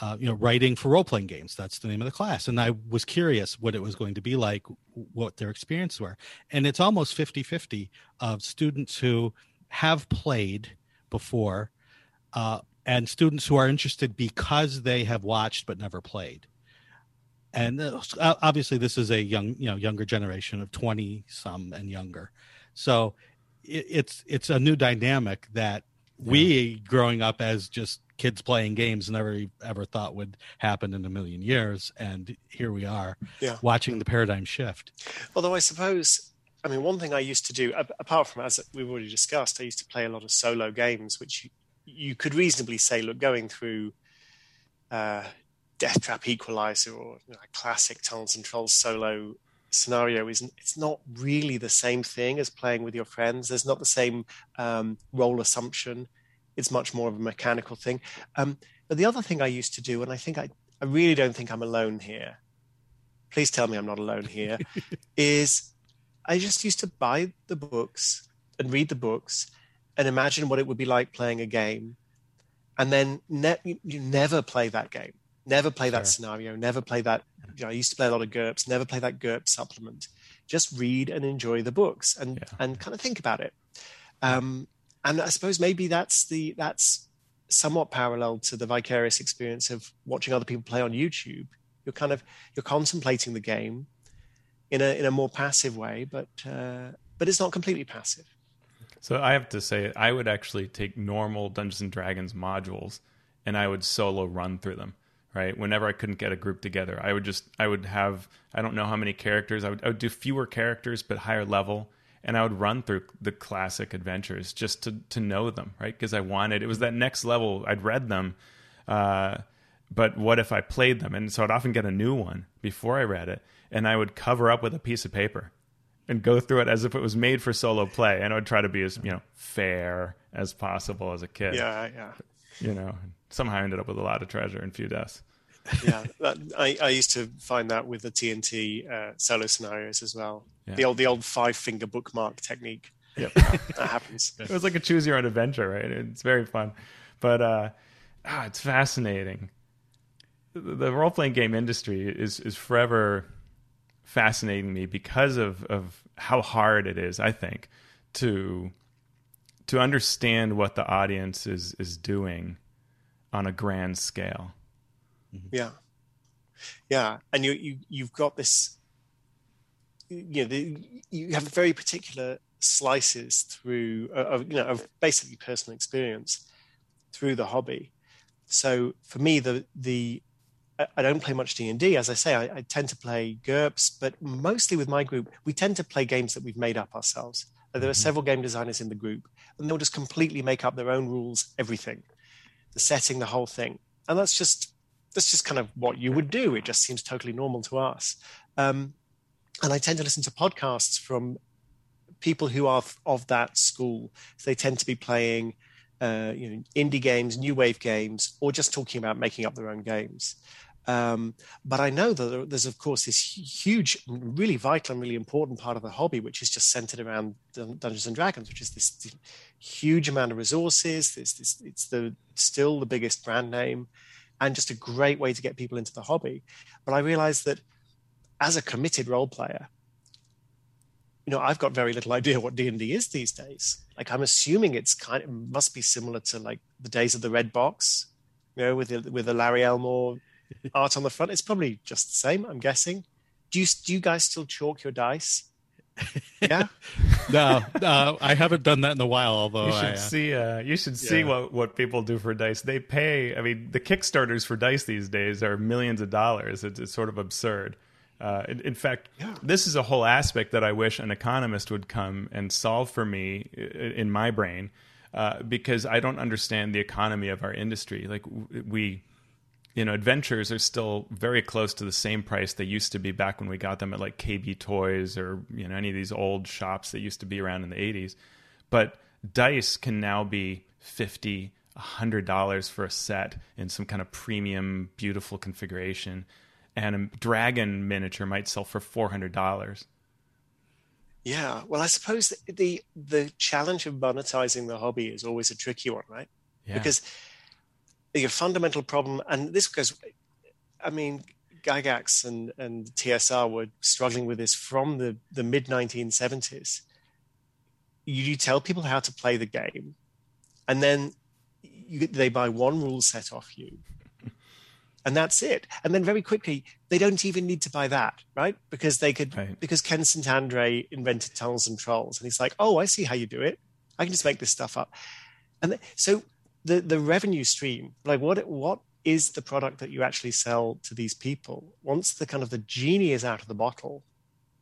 uh, you know writing for role playing games. That's the name of the class, and I was curious what it was going to be like, what their experiences were, and it's almost 50-50 of students who have played before uh, and students who are interested because they have watched but never played and uh, obviously this is a young you know younger generation of 20 some and younger so it's it's a new dynamic that yeah. we growing up as just kids playing games never ever thought would happen in a million years and here we are yeah. watching the paradigm shift although i suppose i mean one thing i used to do apart from as we've already discussed i used to play a lot of solo games which you could reasonably say, look, going through uh, Death Trap Equalizer or you know, a classic Tunnels and Trolls solo scenario is it's not really the same thing as playing with your friends. There's not the same um, role assumption. It's much more of a mechanical thing. Um, but the other thing I used to do, and I think I, I really don't think I'm alone here. Please tell me I'm not alone here. *laughs* is I just used to buy the books and read the books and imagine what it would be like playing a game. And then ne- you never play that game. Never play that scenario. Never play that you know, i used to play a lot of GURPS never play that GURPS supplement. Just read and enjoy the books and yeah. and kind of think about it. Um, and i suppose maybe that's the that's somewhat parallel to the vicarious experience of watching other people play on youtube. You're kind of you're contemplating the game in a in a more passive way but uh, but it's not completely passive so I have to say, I would actually take normal Dungeons and Dragons modules and I would solo run through them. Right. Whenever I couldn't get a group together, I would just I would have I don't know how many characters I would I would do fewer characters but higher level, and I would run through the classic adventures just to to know them, right? Because I wanted it was that next level. I'd read them, uh, but what if I played them? And so I'd often get a new one before I read it, and I would cover up with a piece of paper and go through it as if it was made for solo play, and I would try to be as you know fair as possible as a kid. Yeah, yeah. You know, somehow I ended up with a lot of treasure and few deaths. yeah, that, I, I used to find that with the T&T uh, solo scenarios as well. Yeah. The old the old five finger bookmark technique. Yep, *laughs* that happens. It was like a choose your own adventure, right? It's very fun, but uh, ah, it's fascinating. The, the role playing game industry is is forever fascinating me because of of how hard it is. I think to to understand what the audience is is doing on a grand scale. Mm-hmm. Yeah, yeah, and you you you've got this. You know, the, you have very particular slices through uh, of you know of basically personal experience through the hobby. So for me, the the I don't play much D and D, as I say. I, I, tend to play GURPS, but mostly with my group, we tend to play games that we've made up ourselves. There are mm-hmm. several game designers in the group, and they'll just completely make up their own rules, everything, the setting, the whole thing, and that's just that's just kind of what you would do. It just seems totally normal to us. Um, and I tend to listen to podcasts from people who are of that school. So they tend to be playing uh, you know, indie games, new wave games, or just talking about making up their own games. Um, but I know that there's, of course, this huge, really vital and really important part of the hobby, which is just centered around Dungeons and Dragons, which is this huge amount of resources. It's, this, it's the still the biggest brand name, and just a great way to get people into the hobby. But I realized that as a committed role player, you know, I've got very little idea what D and D is these days. Like, I'm assuming it's kind of must be similar to like the days of the red box, you know, with the, with the Larry Elmore *laughs* art on the front. It's probably just the same, I'm guessing. Do you do you guys still chalk your dice? *laughs* Yeah. no, no, I haven't done that in a while. Although you should I, uh, see, uh, you should see yeah. what what people do for dice. They pay. I mean, the kickstarters for dice these days are millions of dollars. It's, it's sort of absurd. Uh, in, in, fact, yeah. this is a whole aspect that I wish an economist would come and solve for me in my brain, uh, because I don't understand the economy of our industry. Like we you know, adventures are still very close to the same price they used to be back when we got them at like KB Toys or you know any of these old shops that used to be around in the 80s. But dice can now be 50 hundred dollars for a set in some kind of premium, beautiful configuration, and a dragon miniature might sell for four hundred dollars. Yeah, well, I suppose the the challenge of monetizing the hobby is always a tricky one, right? Yeah. Because the fundamental problem, and this goes, I mean, Gygax and, and TSR were struggling with this from the, the mid 1970s. You tell people how to play the game, and then you, they buy one rule set off you, and that's it. And then very quickly, they don't even need to buy that, right? Because they could, right. because Ken St. Andre invented Tunnels and Trolls, and he's like, oh, I see how you do it. I can just make this stuff up. And so the the revenue stream like what what is the product that you actually sell to these people once the kind of the genie is out of the bottle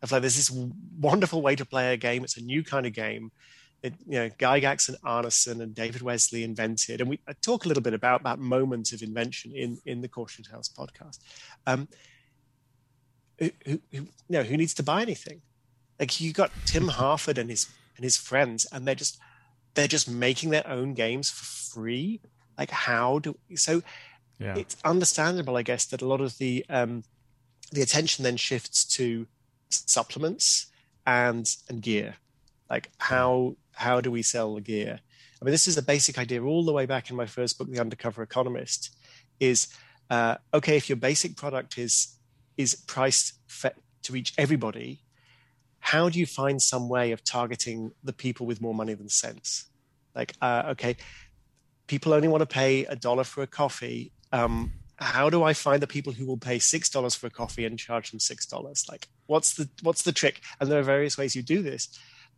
of like there's this wonderful way to play a game it's a new kind of game it, you know gygax and arneson and David Wesely invented and we I talk a little bit about that moment of invention in in the Cautionary Tales podcast um who, who, who, you know, who needs to buy anything like you got tim *laughs* harford and his and his friends and they're just they're just making their own games for free. Like how do so? Yeah. It's understandable, I guess, that a lot of the um, the attention then shifts to supplements and and gear. Like how how do we sell the gear? I mean, this is a basic idea all the way back in my first book, The Undercover Economist. Is uh, okay if your basic product is is priced to reach everybody how do you find some way of targeting the people with more money than sense? Like, uh, okay, people only want to pay a dollar for a coffee. Um, how do I find the people who will pay six dollars for a coffee and charge them six dollars? Like, what's the what's the trick? And there are various ways you do this.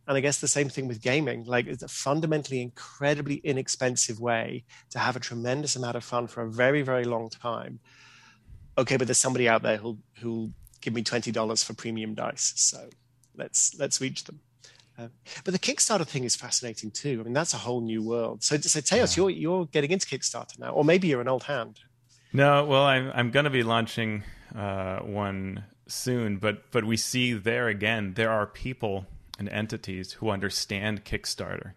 And I guess the same thing with gaming. Like, it's a fundamentally incredibly inexpensive way to have a tremendous amount of fun for a very very long time. Okay, but there's somebody out there who'll who'll give me twenty dollars for premium dice. So let's let's reach them. Uh, but the Kickstarter thing is fascinating too. I mean, that's a whole new world. So, so Teos, yeah. you're you're getting into Kickstarter now, or maybe you're an old hand. No, well, I'm I'm going to be launching uh, one soon, but but we see there again there are people and entities who understand Kickstarter,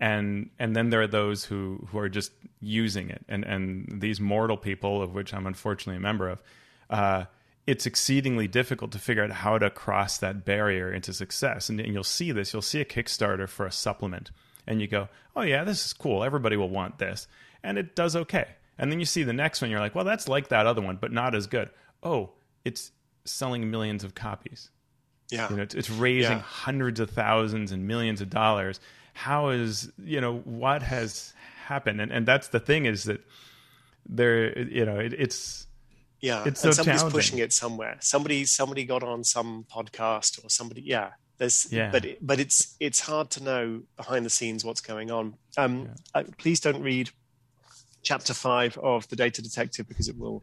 and and then there are those who who are just using it, and and these mortal people, of which I'm unfortunately a member of. Uh, it's exceedingly difficult to figure out how to cross that barrier into success. And, and, you'll see this. You'll see a Kickstarter for a supplement, and you go, "Oh yeah, this is cool. Everybody will want this," and it does okay. And then you see the next one, you're like, "Well, that's like that other one, but not as good." Oh, it's selling millions of copies. Yeah, you know, it's, it's raising yeah. hundreds of thousands and millions of dollars. How is you know what has happened? And and that's the thing is that there, you know, it, it's yeah, it's so and somebody's pushing it somewhere. Somebody somebody got on some podcast or somebody. Yeah, there's. Yeah. But but it's it's hard to know behind the scenes what's going on. Um, yeah. uh, please don't read chapter five of the Data Detective because it will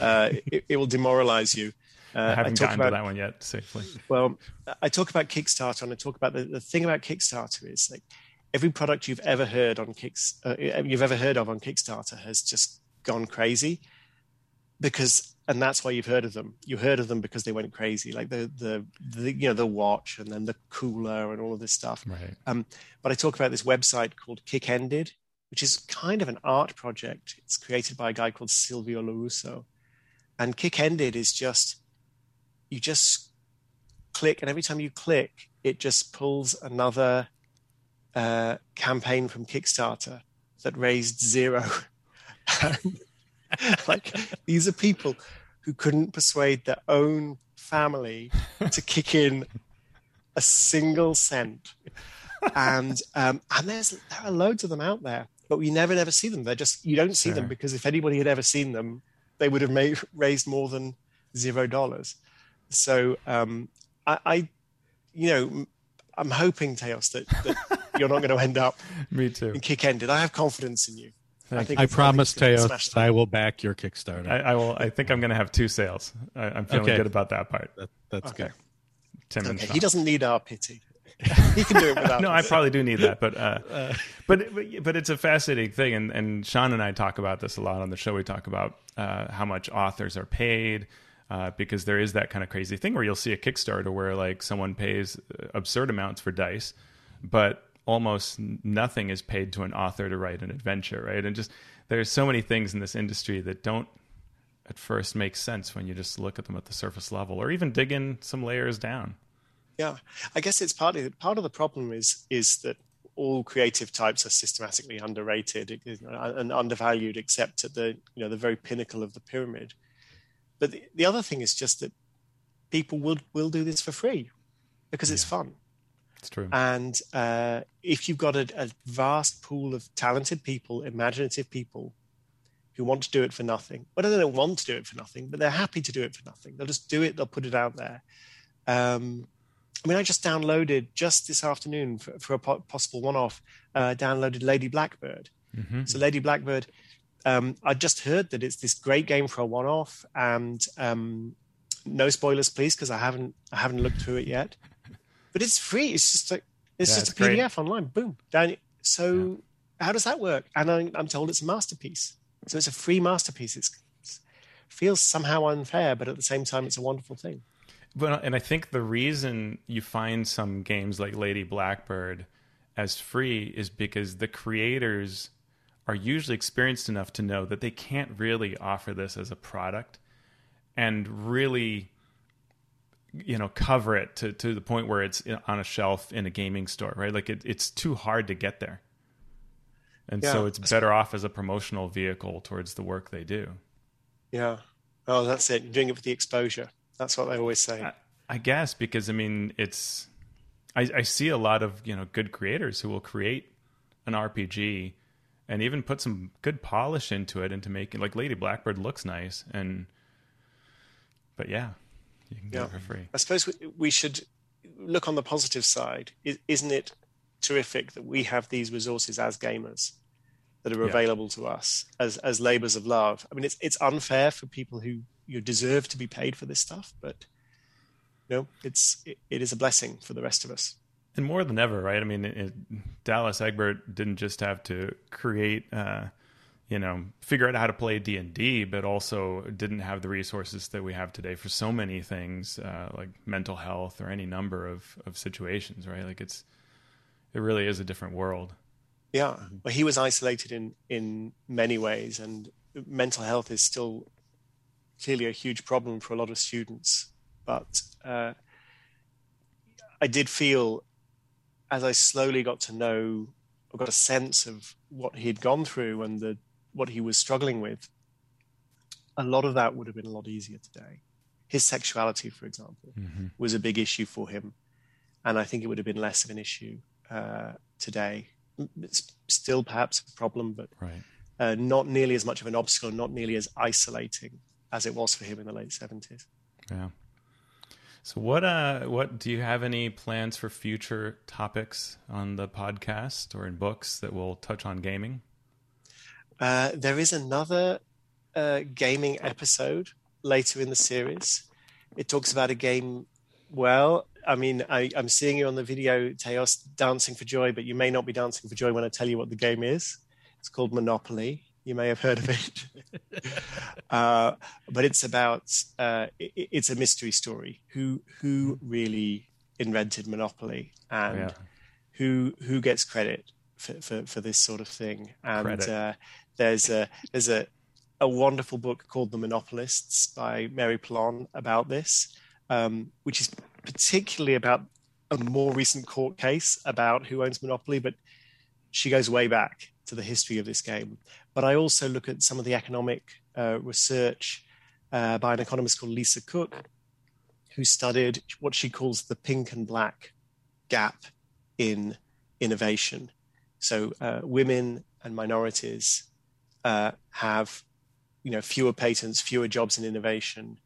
uh, it, it, will demoralize you. Uh, I haven't I gotten about, to that one yet safely. Well, I talk about Kickstarter and I talk about the, the thing about Kickstarter is like every product you've ever heard on Kicks uh, you've ever heard of on Kickstarter has just gone crazy because and that's why you've heard of them. You heard of them because they went crazy like the the, the you know the watch and then the cooler and all of this stuff. Right. Um, but i talk about this website called Kickended which is kind of an art project. It's created by a guy called silvio lorusso and Kickended is just you just click and every time you click it just pulls another uh, campaign from kickstarter that raised zero *laughs* like these are people who couldn't persuade their own family to kick in a single cent. And um, and there's there are loads of them out there, but we never never see them. They're just you don't see sure. them because if anybody had ever seen them, they would have made raised more than zero dollars. So um, I, I, you know, I'm hoping Teos that, that *laughs* you're not going to end up. Me too. Kickended. I have confidence in you. I, think I promise, Teos, I will back your Kickstarter. I, I will. I think I'm going to have two sales. I, am feeling okay. good about that part. That, that's okay. good. Tim okay. He doesn't need our pity. *laughs* he can do it without. no, I probably do need that, but uh, *laughs* uh, but but it's a fascinating thing, and and Shawn and I talk about this a lot on the show. We talk about uh, how much authors are paid. Uh, because there is that kind of crazy thing where you'll see a Kickstarter where like someone pays absurd amounts for dice, but almost nothing is paid to an author to write an adventure, right? And just there's so many things in this industry that don't at first make sense when you just look at them at the surface level or even dig in some layers down. Yeah, I guess it's partly part of the problem is is that all creative types are systematically underrated and undervalued, except at the you know the very pinnacle of the pyramid. But the, the other thing is just that people will will do this for free because yeah. it's fun. It's true. And uh, if you've got a, a, vast pool of talented people, imaginative people who want to do it for nothing, whether they don't want to do it for nothing, but they're happy to do it for nothing, they'll just do it, they'll put it out there. Um, I mean, I just downloaded just this afternoon for, for a possible one off, uh, downloaded Lady Blackbird. Mm-hmm. So, Lady Blackbird, um, I just heard that it's this great game for a one off, and um, no spoilers, please, because I haven't I haven't looked through it yet but it's free. It's just like it's yeah, just it's a PDF great. online. Boom, down. So yeah. how does that work? And I, am told it's a masterpiece. So it's a free masterpiece. It's, it feels somehow unfair, but at the same time, it's a wonderful thing. But and I think the reason you find some games like Lady Blackbird as free is because the creators are usually experienced enough to know that they can't really offer this as a product and really you know cover it to, to the point where it's on a shelf in a gaming store right? Like it, it's too hard to get there. And yeah. so it's better off as a promotional vehicle towards the work they do. Yeah. Oh that's it. You're doing it for the exposure. That's what they always say. I, I guess because i mean it's I, I see a lot of you know good creators who will create an rpg and even put some good polish into it and to make it like lady blackbird looks nice and but yeah you can get it for free. I suppose we, we should look on the positive side. Isn't it terrific that we have these resources as gamers that are yeah. available to us as as labors of love? I mean, it's it's unfair for people who you deserve to be paid for this stuff, but you know, it's it, it is a blessing for the rest of us. And more than ever, right? I mean, it, Dallas Egbert didn't just have to create, uh, you know, figure out how to play D and D, but also didn't have the resources that we have today for so many things, uh, like mental health or any number of of situations, right? Like it's, it really is a different world. Yeah, well, he was isolated in in many ways, and mental health is still clearly a huge problem for a lot of students. But uh, I did feel as I slowly got to know or got a sense of what he'd gone through and the what he was struggling with, a lot of that would have been a lot easier today. His sexuality, for example, mm-hmm. was a big issue for him, and I think it would have been less of an issue uh, today. It's still perhaps a problem, but right. uh, not nearly as much of an obstacle, not nearly as isolating as it was for him in the late seventies. Yeah. So what uh what do you have any plans for future topics on the podcast or in books that will touch on gaming? Uh, there is another uh, gaming episode later in the series. It talks about a game. Well, I mean, I, am seeing you on the video, Teos, dancing for joy, but you may not be dancing for joy when I tell you what the game is. It's called Monopoly. You may have heard of it, *laughs* uh, but it's about uh, it, it's a mystery story. Who who really invented Monopoly and yeah. who who gets credit for, for, for, this sort of thing? And uh, there's a there's a a wonderful book called The Monopolists by Mary Pilon about this, um, which is particularly about a more recent court case about who owns Monopoly, but she goes way back to the history of this game. But I also look at some of the economic uh, research uh, by an economist called Lisa Cook, who studied what she calls the pink and black gap in innovation. So uh, women and minorities uh, have, you know, fewer patents, fewer jobs in innovation.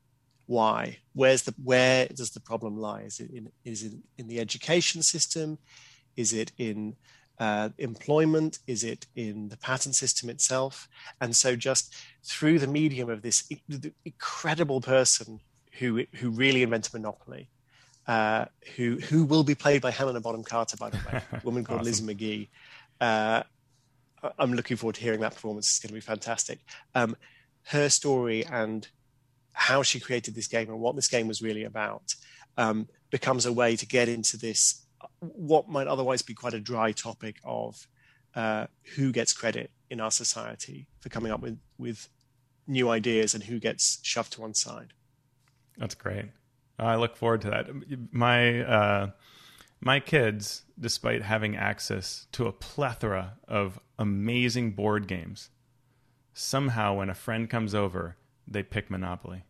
Why? Where's the where does the problem lie? Is it in is it in the education system? Is it in uh, employment? Is it in the patent system itself? And so, just through the medium of this incredible person who who really invented monopoly, uh, who who will be played by Helena Bonham Carter, by the way, a *laughs* woman called awesome. Lizzie Magie. Uh, I'm looking forward to hearing that performance. It's going to be fantastic. Um, her story and how she created this game and what this game was really about um, becomes a way to get into this what might otherwise be quite a dry topic of uh, who gets credit in our society for coming up with, with new ideas and who gets shoved to one side. That's great. I look forward to that. My uh, my kids, despite having access to a plethora of amazing board games, somehow when a friend comes over, they pick Monopoly.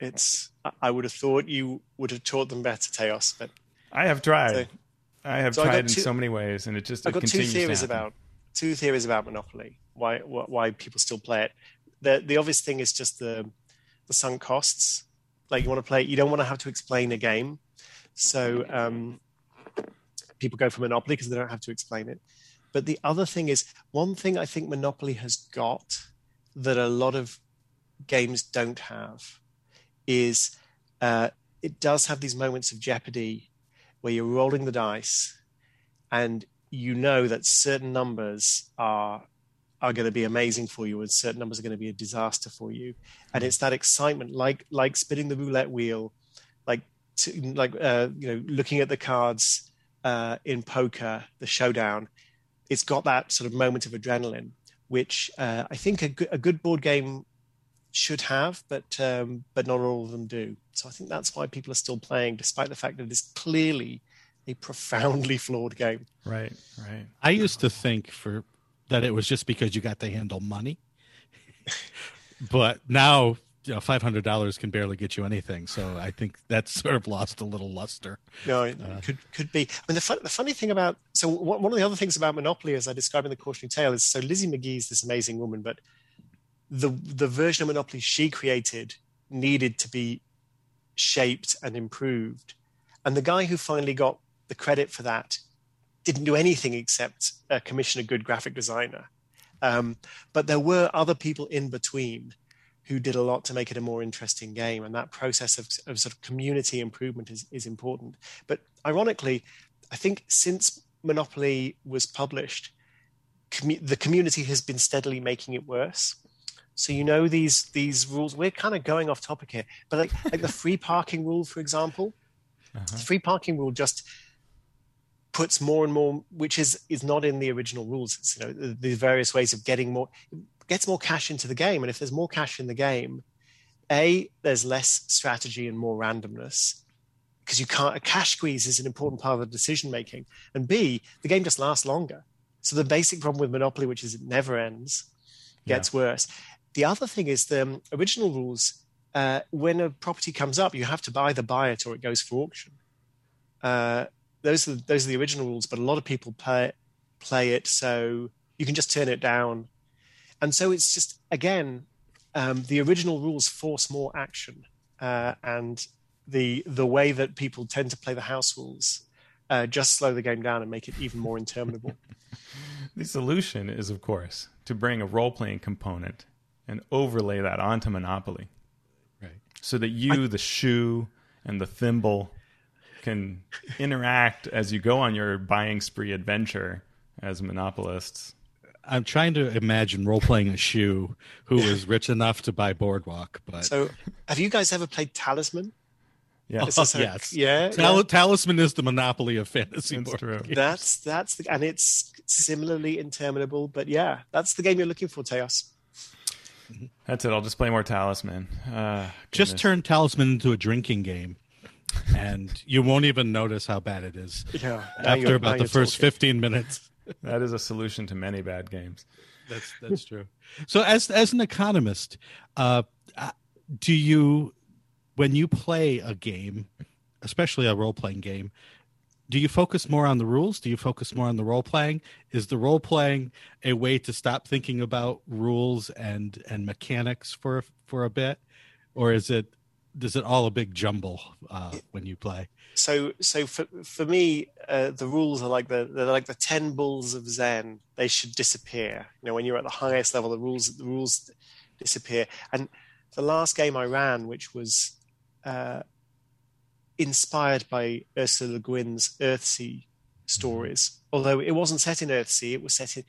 It's. I would have thought you would have taught them better, Teos, but I have tried. So, I have so tried I in so many ways, and it just I've got two theories about two theories about Monopoly. Why why people still play it? The the obvious thing is just the the sunk costs. Like you want to play, you don't want to have to explain a game, so um, people go for Monopoly because they don't have to explain it. But the other thing is one thing I think Monopoly has got that a lot of games don't have is uh, it does have these moments of jeopardy where you're rolling the dice and you know that certain numbers are are going to be amazing for you and certain numbers are going to be a disaster for you. And it's that excitement like like spinning the roulette wheel like to, like uh, you know looking at the cards uh, in poker the showdown. It's got that sort of moment of adrenaline which uh, i think a a good board game should have, but um, but not all of them do. So I think that's why people are still playing, despite the fact that it is clearly a profoundly *laughs* flawed game. Right, right. I used to think for that it was just because you got to handle money, *laughs* but now you know, five hundred dollars can barely get you anything. So I think that's sort of lost a little luster. No, it uh, could could be. I mean, the, fun, the funny thing about so one of the other things about Monopoly, as I describe in the cautionary tale, is so Lizzie Magie is this amazing woman, but the the version of Monopoly she created needed to be shaped and improved. And the guy who finally got the credit for that didn't do anything except uh, commission a good graphic designer. Um, but there were other people in between who did a lot to make it a more interesting game. And that process of, of sort of community improvement is, is important. But ironically, I think since Monopoly was published, commu- the community has been steadily making it worse. So you know these these rules. We're kind of going off topic here, but like like the free parking rule, for example, uh-huh. the free parking rule just puts more and more, which is is not in the original rules. It's, you know the, the various ways of getting more gets more cash into the game, and if there's more cash in the game, a there's less strategy and more randomness because you can't a cash squeeze is an important part of the decision making, and b the game just lasts longer. So the basic problem with Monopoly, which is it never ends, gets yeah. worse. The other thing is the um, original rules. Uh, when a property comes up, you have to either buy it or it goes for auction. Uh, those are those are the original rules, but a lot of people play play it so you can just turn it down, and so it's just again um, the original rules force more action, uh, and the the way that people tend to play the house rules uh, just slow the game down and make it even more interminable. *laughs* the solution is, of course, to bring a role playing component and overlay that onto Monopoly. Right. So that you, I, the shoe, and the thimble can interact as you go on your buying spree adventure as monopolists. I'm trying to imagine role playing a shoe who is rich enough to buy Boardwalk. But so, have you guys ever played Talisman? Yeah. Oh, *laughs* yes. Yeah, Tal- yeah. Talisman is the monopoly of fantasy. That's true. Games. That's that's the, and it's similarly interminable. But yeah, that's the game you're looking for, Teos. That's it. I'll just play more Talisman. Uh, just turn Talisman into a drinking game, and you won't even notice how bad it is. Yeah. After about the first talking. 15 minutes. *laughs* that is a solution to many bad games. That's that's true. So, as as an economist, uh, uh do you, when you play a game, especially a role playing game, do you focus more on the rules? Do you focus more on the role playing? Is the role playing a way to stop thinking about rules and and mechanics for for a bit? Or is it is it all a big jumble uh, when you play? So so for for me uh, the rules are like the they're like the 10 bulls of zen. They should disappear. You know when you're at the highest level the rules the rules disappear. And the last game i ran which was uh, inspired by Ursula Le Guin's Earthsea stories. Although it wasn't set in Earthsea, it was set in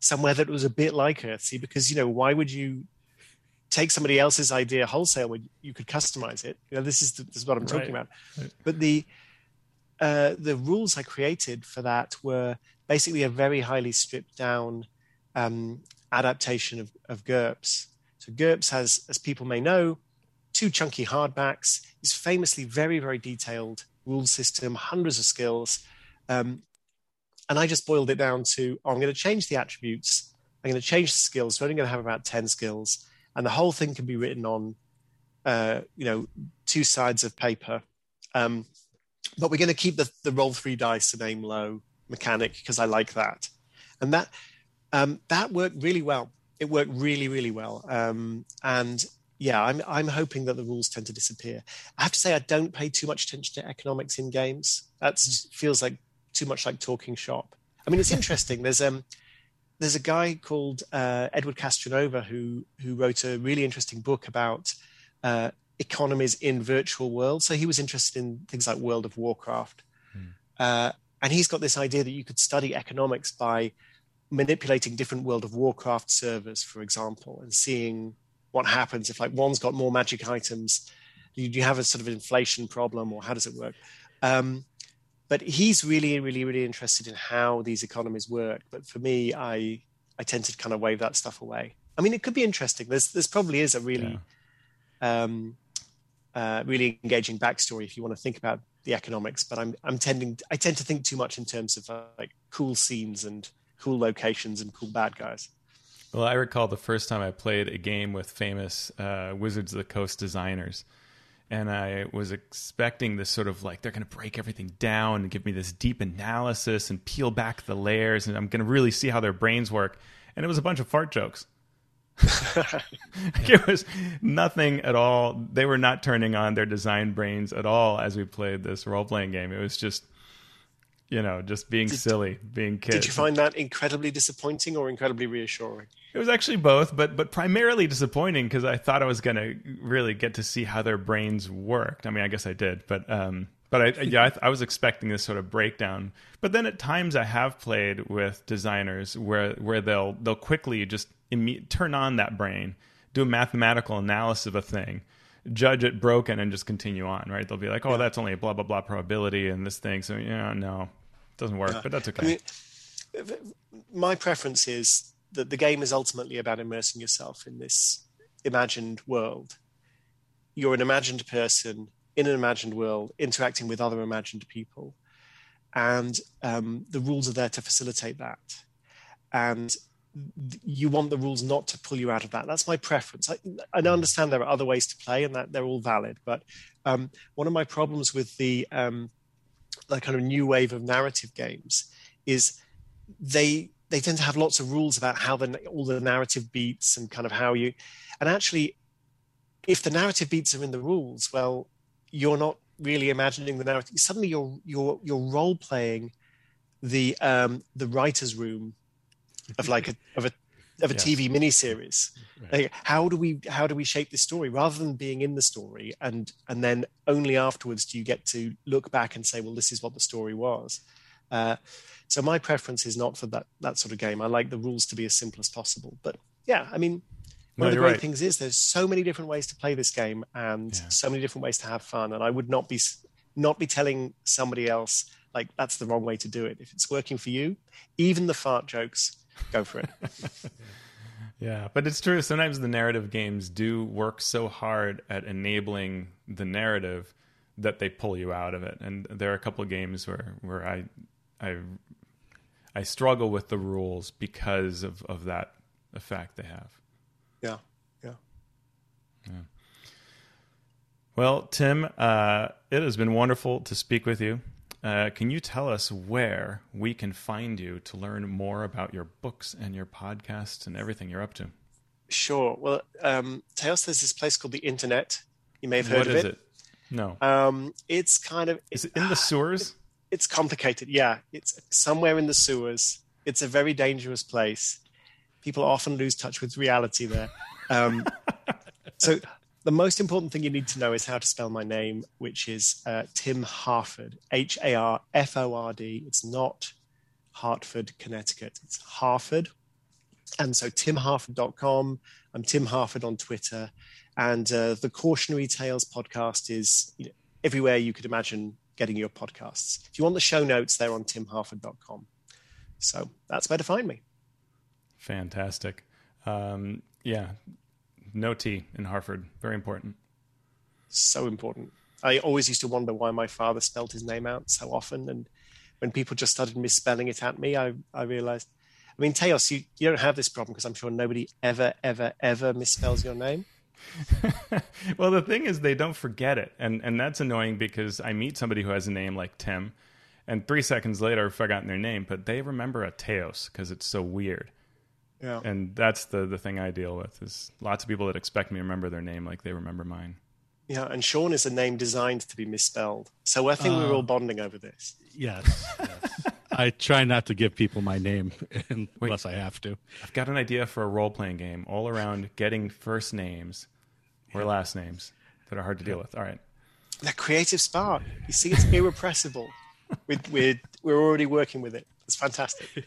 somewhere that was a bit like Earthsea because, you know, why would you take somebody else's idea wholesale when you could customize it? You know, this is, the, this is what I'm talking right. about. Right. But the, uh, the rules I created for that were basically a very highly stripped down um, adaptation of, of GURPS. So GURPS has, as people may know, two chunky hardbacks. It's famously very, very detailed rule system, hundreds of skills. Um, and I just boiled it down to oh, I'm going to change the attributes. I'm going to change the skills. So I'm only going to have about 10 skills. And the whole thing can be written on, uh, you know, two sides of paper. Um, but we're going to keep the, the roll three dice and aim low mechanic because I like that. And that um, that worked really well. It worked really, really well. Um, and yeah, I'm I'm hoping that the rules tend to disappear. I have to say I don't pay too much attention to economics in games. That mm. feels like too much like talking shop. I mean, it's *laughs* interesting. There's um there's a guy called uh, Edward Castronova who who wrote a really interesting book about uh, economies in virtual worlds. So he was interested in things like World of Warcraft, hmm. uh, and he's got this idea that you could study economics by manipulating different World of Warcraft servers, for example, and seeing what happens if like one's got more magic items? Do you have a sort of inflation problem or how does it work? Um, but he's really really really interested in how these economies work. But for me i i tend to kind of wave that stuff away. I mean it could be interesting. There's there's probably is a really yeah. um, uh, really engaging backstory if you want to think about the economics but i'm i'm tending i tend to think too much in terms of uh, like cool scenes and cool locations and cool bad guys well, I recall the first time I played a game with famous uh, Wizards of the Coast designers. And I was expecting this sort of like, they're going to break everything down and give me this deep analysis and peel back the layers. And I'm going to really see how their brains work. And it was a bunch of fart jokes. *laughs* *laughs* it was nothing at all. They were not turning on their design brains at all as we played this role playing game. It was just you know, just being did, silly, being kids. Did you find that incredibly disappointing or incredibly reassuring? It was actually both, but but primarily disappointing because I thought I was going to really get to see how their brains worked. I mean, I guess I did, but um, But I, yeah, I, I, was expecting this sort of breakdown. But then at times I have played with designers where where they'll they'll quickly just imme- turn on that brain, do a mathematical analysis of a thing, judge it broken, and just continue on. Right? They'll be like, "Oh, yeah. that's only a blah blah blah probability and this thing." So yeah, no, it doesn't work. But that's okay. I mean, my preference is that the game is ultimately about immersing yourself in this imagined world. You're an imagined person in an imagined world, interacting with other imagined people. And um, the rules are there to facilitate that. And you want the rules not to pull you out of that. That's my preference. I, I understand there are other ways to play, and that they're all valid. But um, one of my problems with the um, the kind of new wave of narrative games is they they tend to have lots of rules about how the all the narrative beats and kind of how you and actually if the narrative beats are in the rules well you're not really imagining the narrative. Suddenly, you're you're you're role playing the um, the writers' room of like a of a of a yes. TV miniseries. Right. Like, how do we how do we shape this story rather than being in the story and and then only afterwards do you get to look back and say, well, this is what the story was. Uh, so my preference is not for that that sort of game. I like the rules to be as simple as possible. But yeah, I mean, one no, of the great right. things is there's so many different ways to play this game and yeah. so many different ways to have fun and i would not be not be telling somebody else like that's the wrong way to do it if it's working for you even the fart jokes go for it *laughs* yeah but it's true sometimes the narrative games do work so hard at enabling the narrative that they pull you out of it and there are a couple of games where where i i i struggle with the rules because of of that effect they have yeah, yeah. Yeah. Well, Tim, uh, it has been wonderful to speak with you. Uh, can you tell us where we can find you to learn more about your books and your podcasts and everything you're up to? Sure. Well, um, Teos, there's this place called the Internet. You may have heard what of it. it. No. Um, it's kind of. Is it in the *sighs* sewers? It's complicated. Yeah, it's somewhere in the sewers. It's a very dangerous place people often lose touch with reality there. Um, *laughs* so the most important thing you need to know is how to spell my name, which is uh, Tim Harford, H A R F O R D. It's not Hartford, Connecticut. It's Harford. And so timharford.com. I'm Tim Harford on Twitter. And uh, the Cautionary Tales podcast is you know, everywhere you could imagine getting your podcasts. If you want the show notes, they're on timharford.com. So that's where to find me. Fantastic. Um, yeah, no tea in Harford. Very important. So important. I always used to wonder why my father spelled his name out so often. And when people just started misspelling it at me, I, I realized. I mean, Teos, you, you don't have this problem because I'm sure nobody ever, ever, ever misspells your name. *laughs* well, the thing is, they don't forget it. And, and that's annoying because I meet somebody who has a name like Tim, and three seconds later, I've forgotten their name, but they remember a Teos because it's so weird. Yeah. And that's the the thing I deal with is lots of people that expect me to remember their name like they remember mine. Yeah, and Shawn is a name designed to be misspelled. So I think uh, we're all bonding over this. Yes. yes. I try not to give people my name *laughs* unless Wait, I have to. I've got an idea for a role playing game all around getting first names or yeah. last names that are hard to deal with. All right. That creative spark. You see, it's irrepressible. *laughs* we're, we're, we're already working with it. It's fantastic.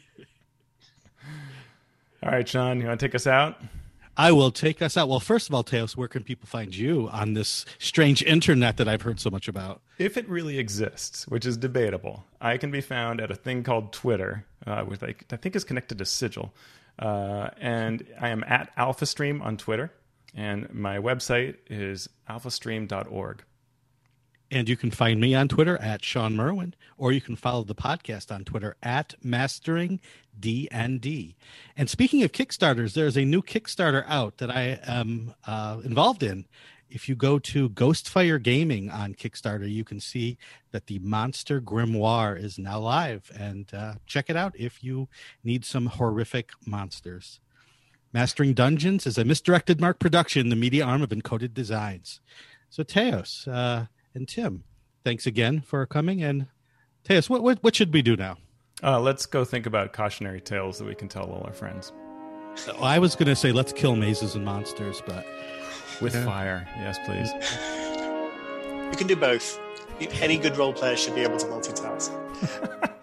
All right, Shawn, you want to take us out? I will take us out. Well, first of all, Teos, where can people find you on this strange internet that I've heard so much about? If it really exists, which is debatable, I can be found at a thing called Twitter, uh, which I, I think is connected to Sigil. Uh, and I am at AlphaStream on Twitter, and my website is alphastream.org. And you can find me on Twitter at Shawn Merwin, or you can follow the podcast on Twitter at Mastering DND. And speaking of Kickstarters, there's a new Kickstarter out that I am uh, involved in. If you go to Ghostfire Gaming on Kickstarter, you can see that the Monster Grimoire is now live. And uh, check it out if you need some horrific monsters. Mastering Dungeons is a misdirected mark production, the media arm of Encoded Designs. So, Teos, uh, and Tim. Thanks again for coming. And Teos, what, what, what should we do now? Uh, let's go think about cautionary tales that we can tell all our friends. I was going to say let's kill mazes and monsters, but with yeah. fire, yes, please. You can do both. Any good role player should be able to multitask. *laughs*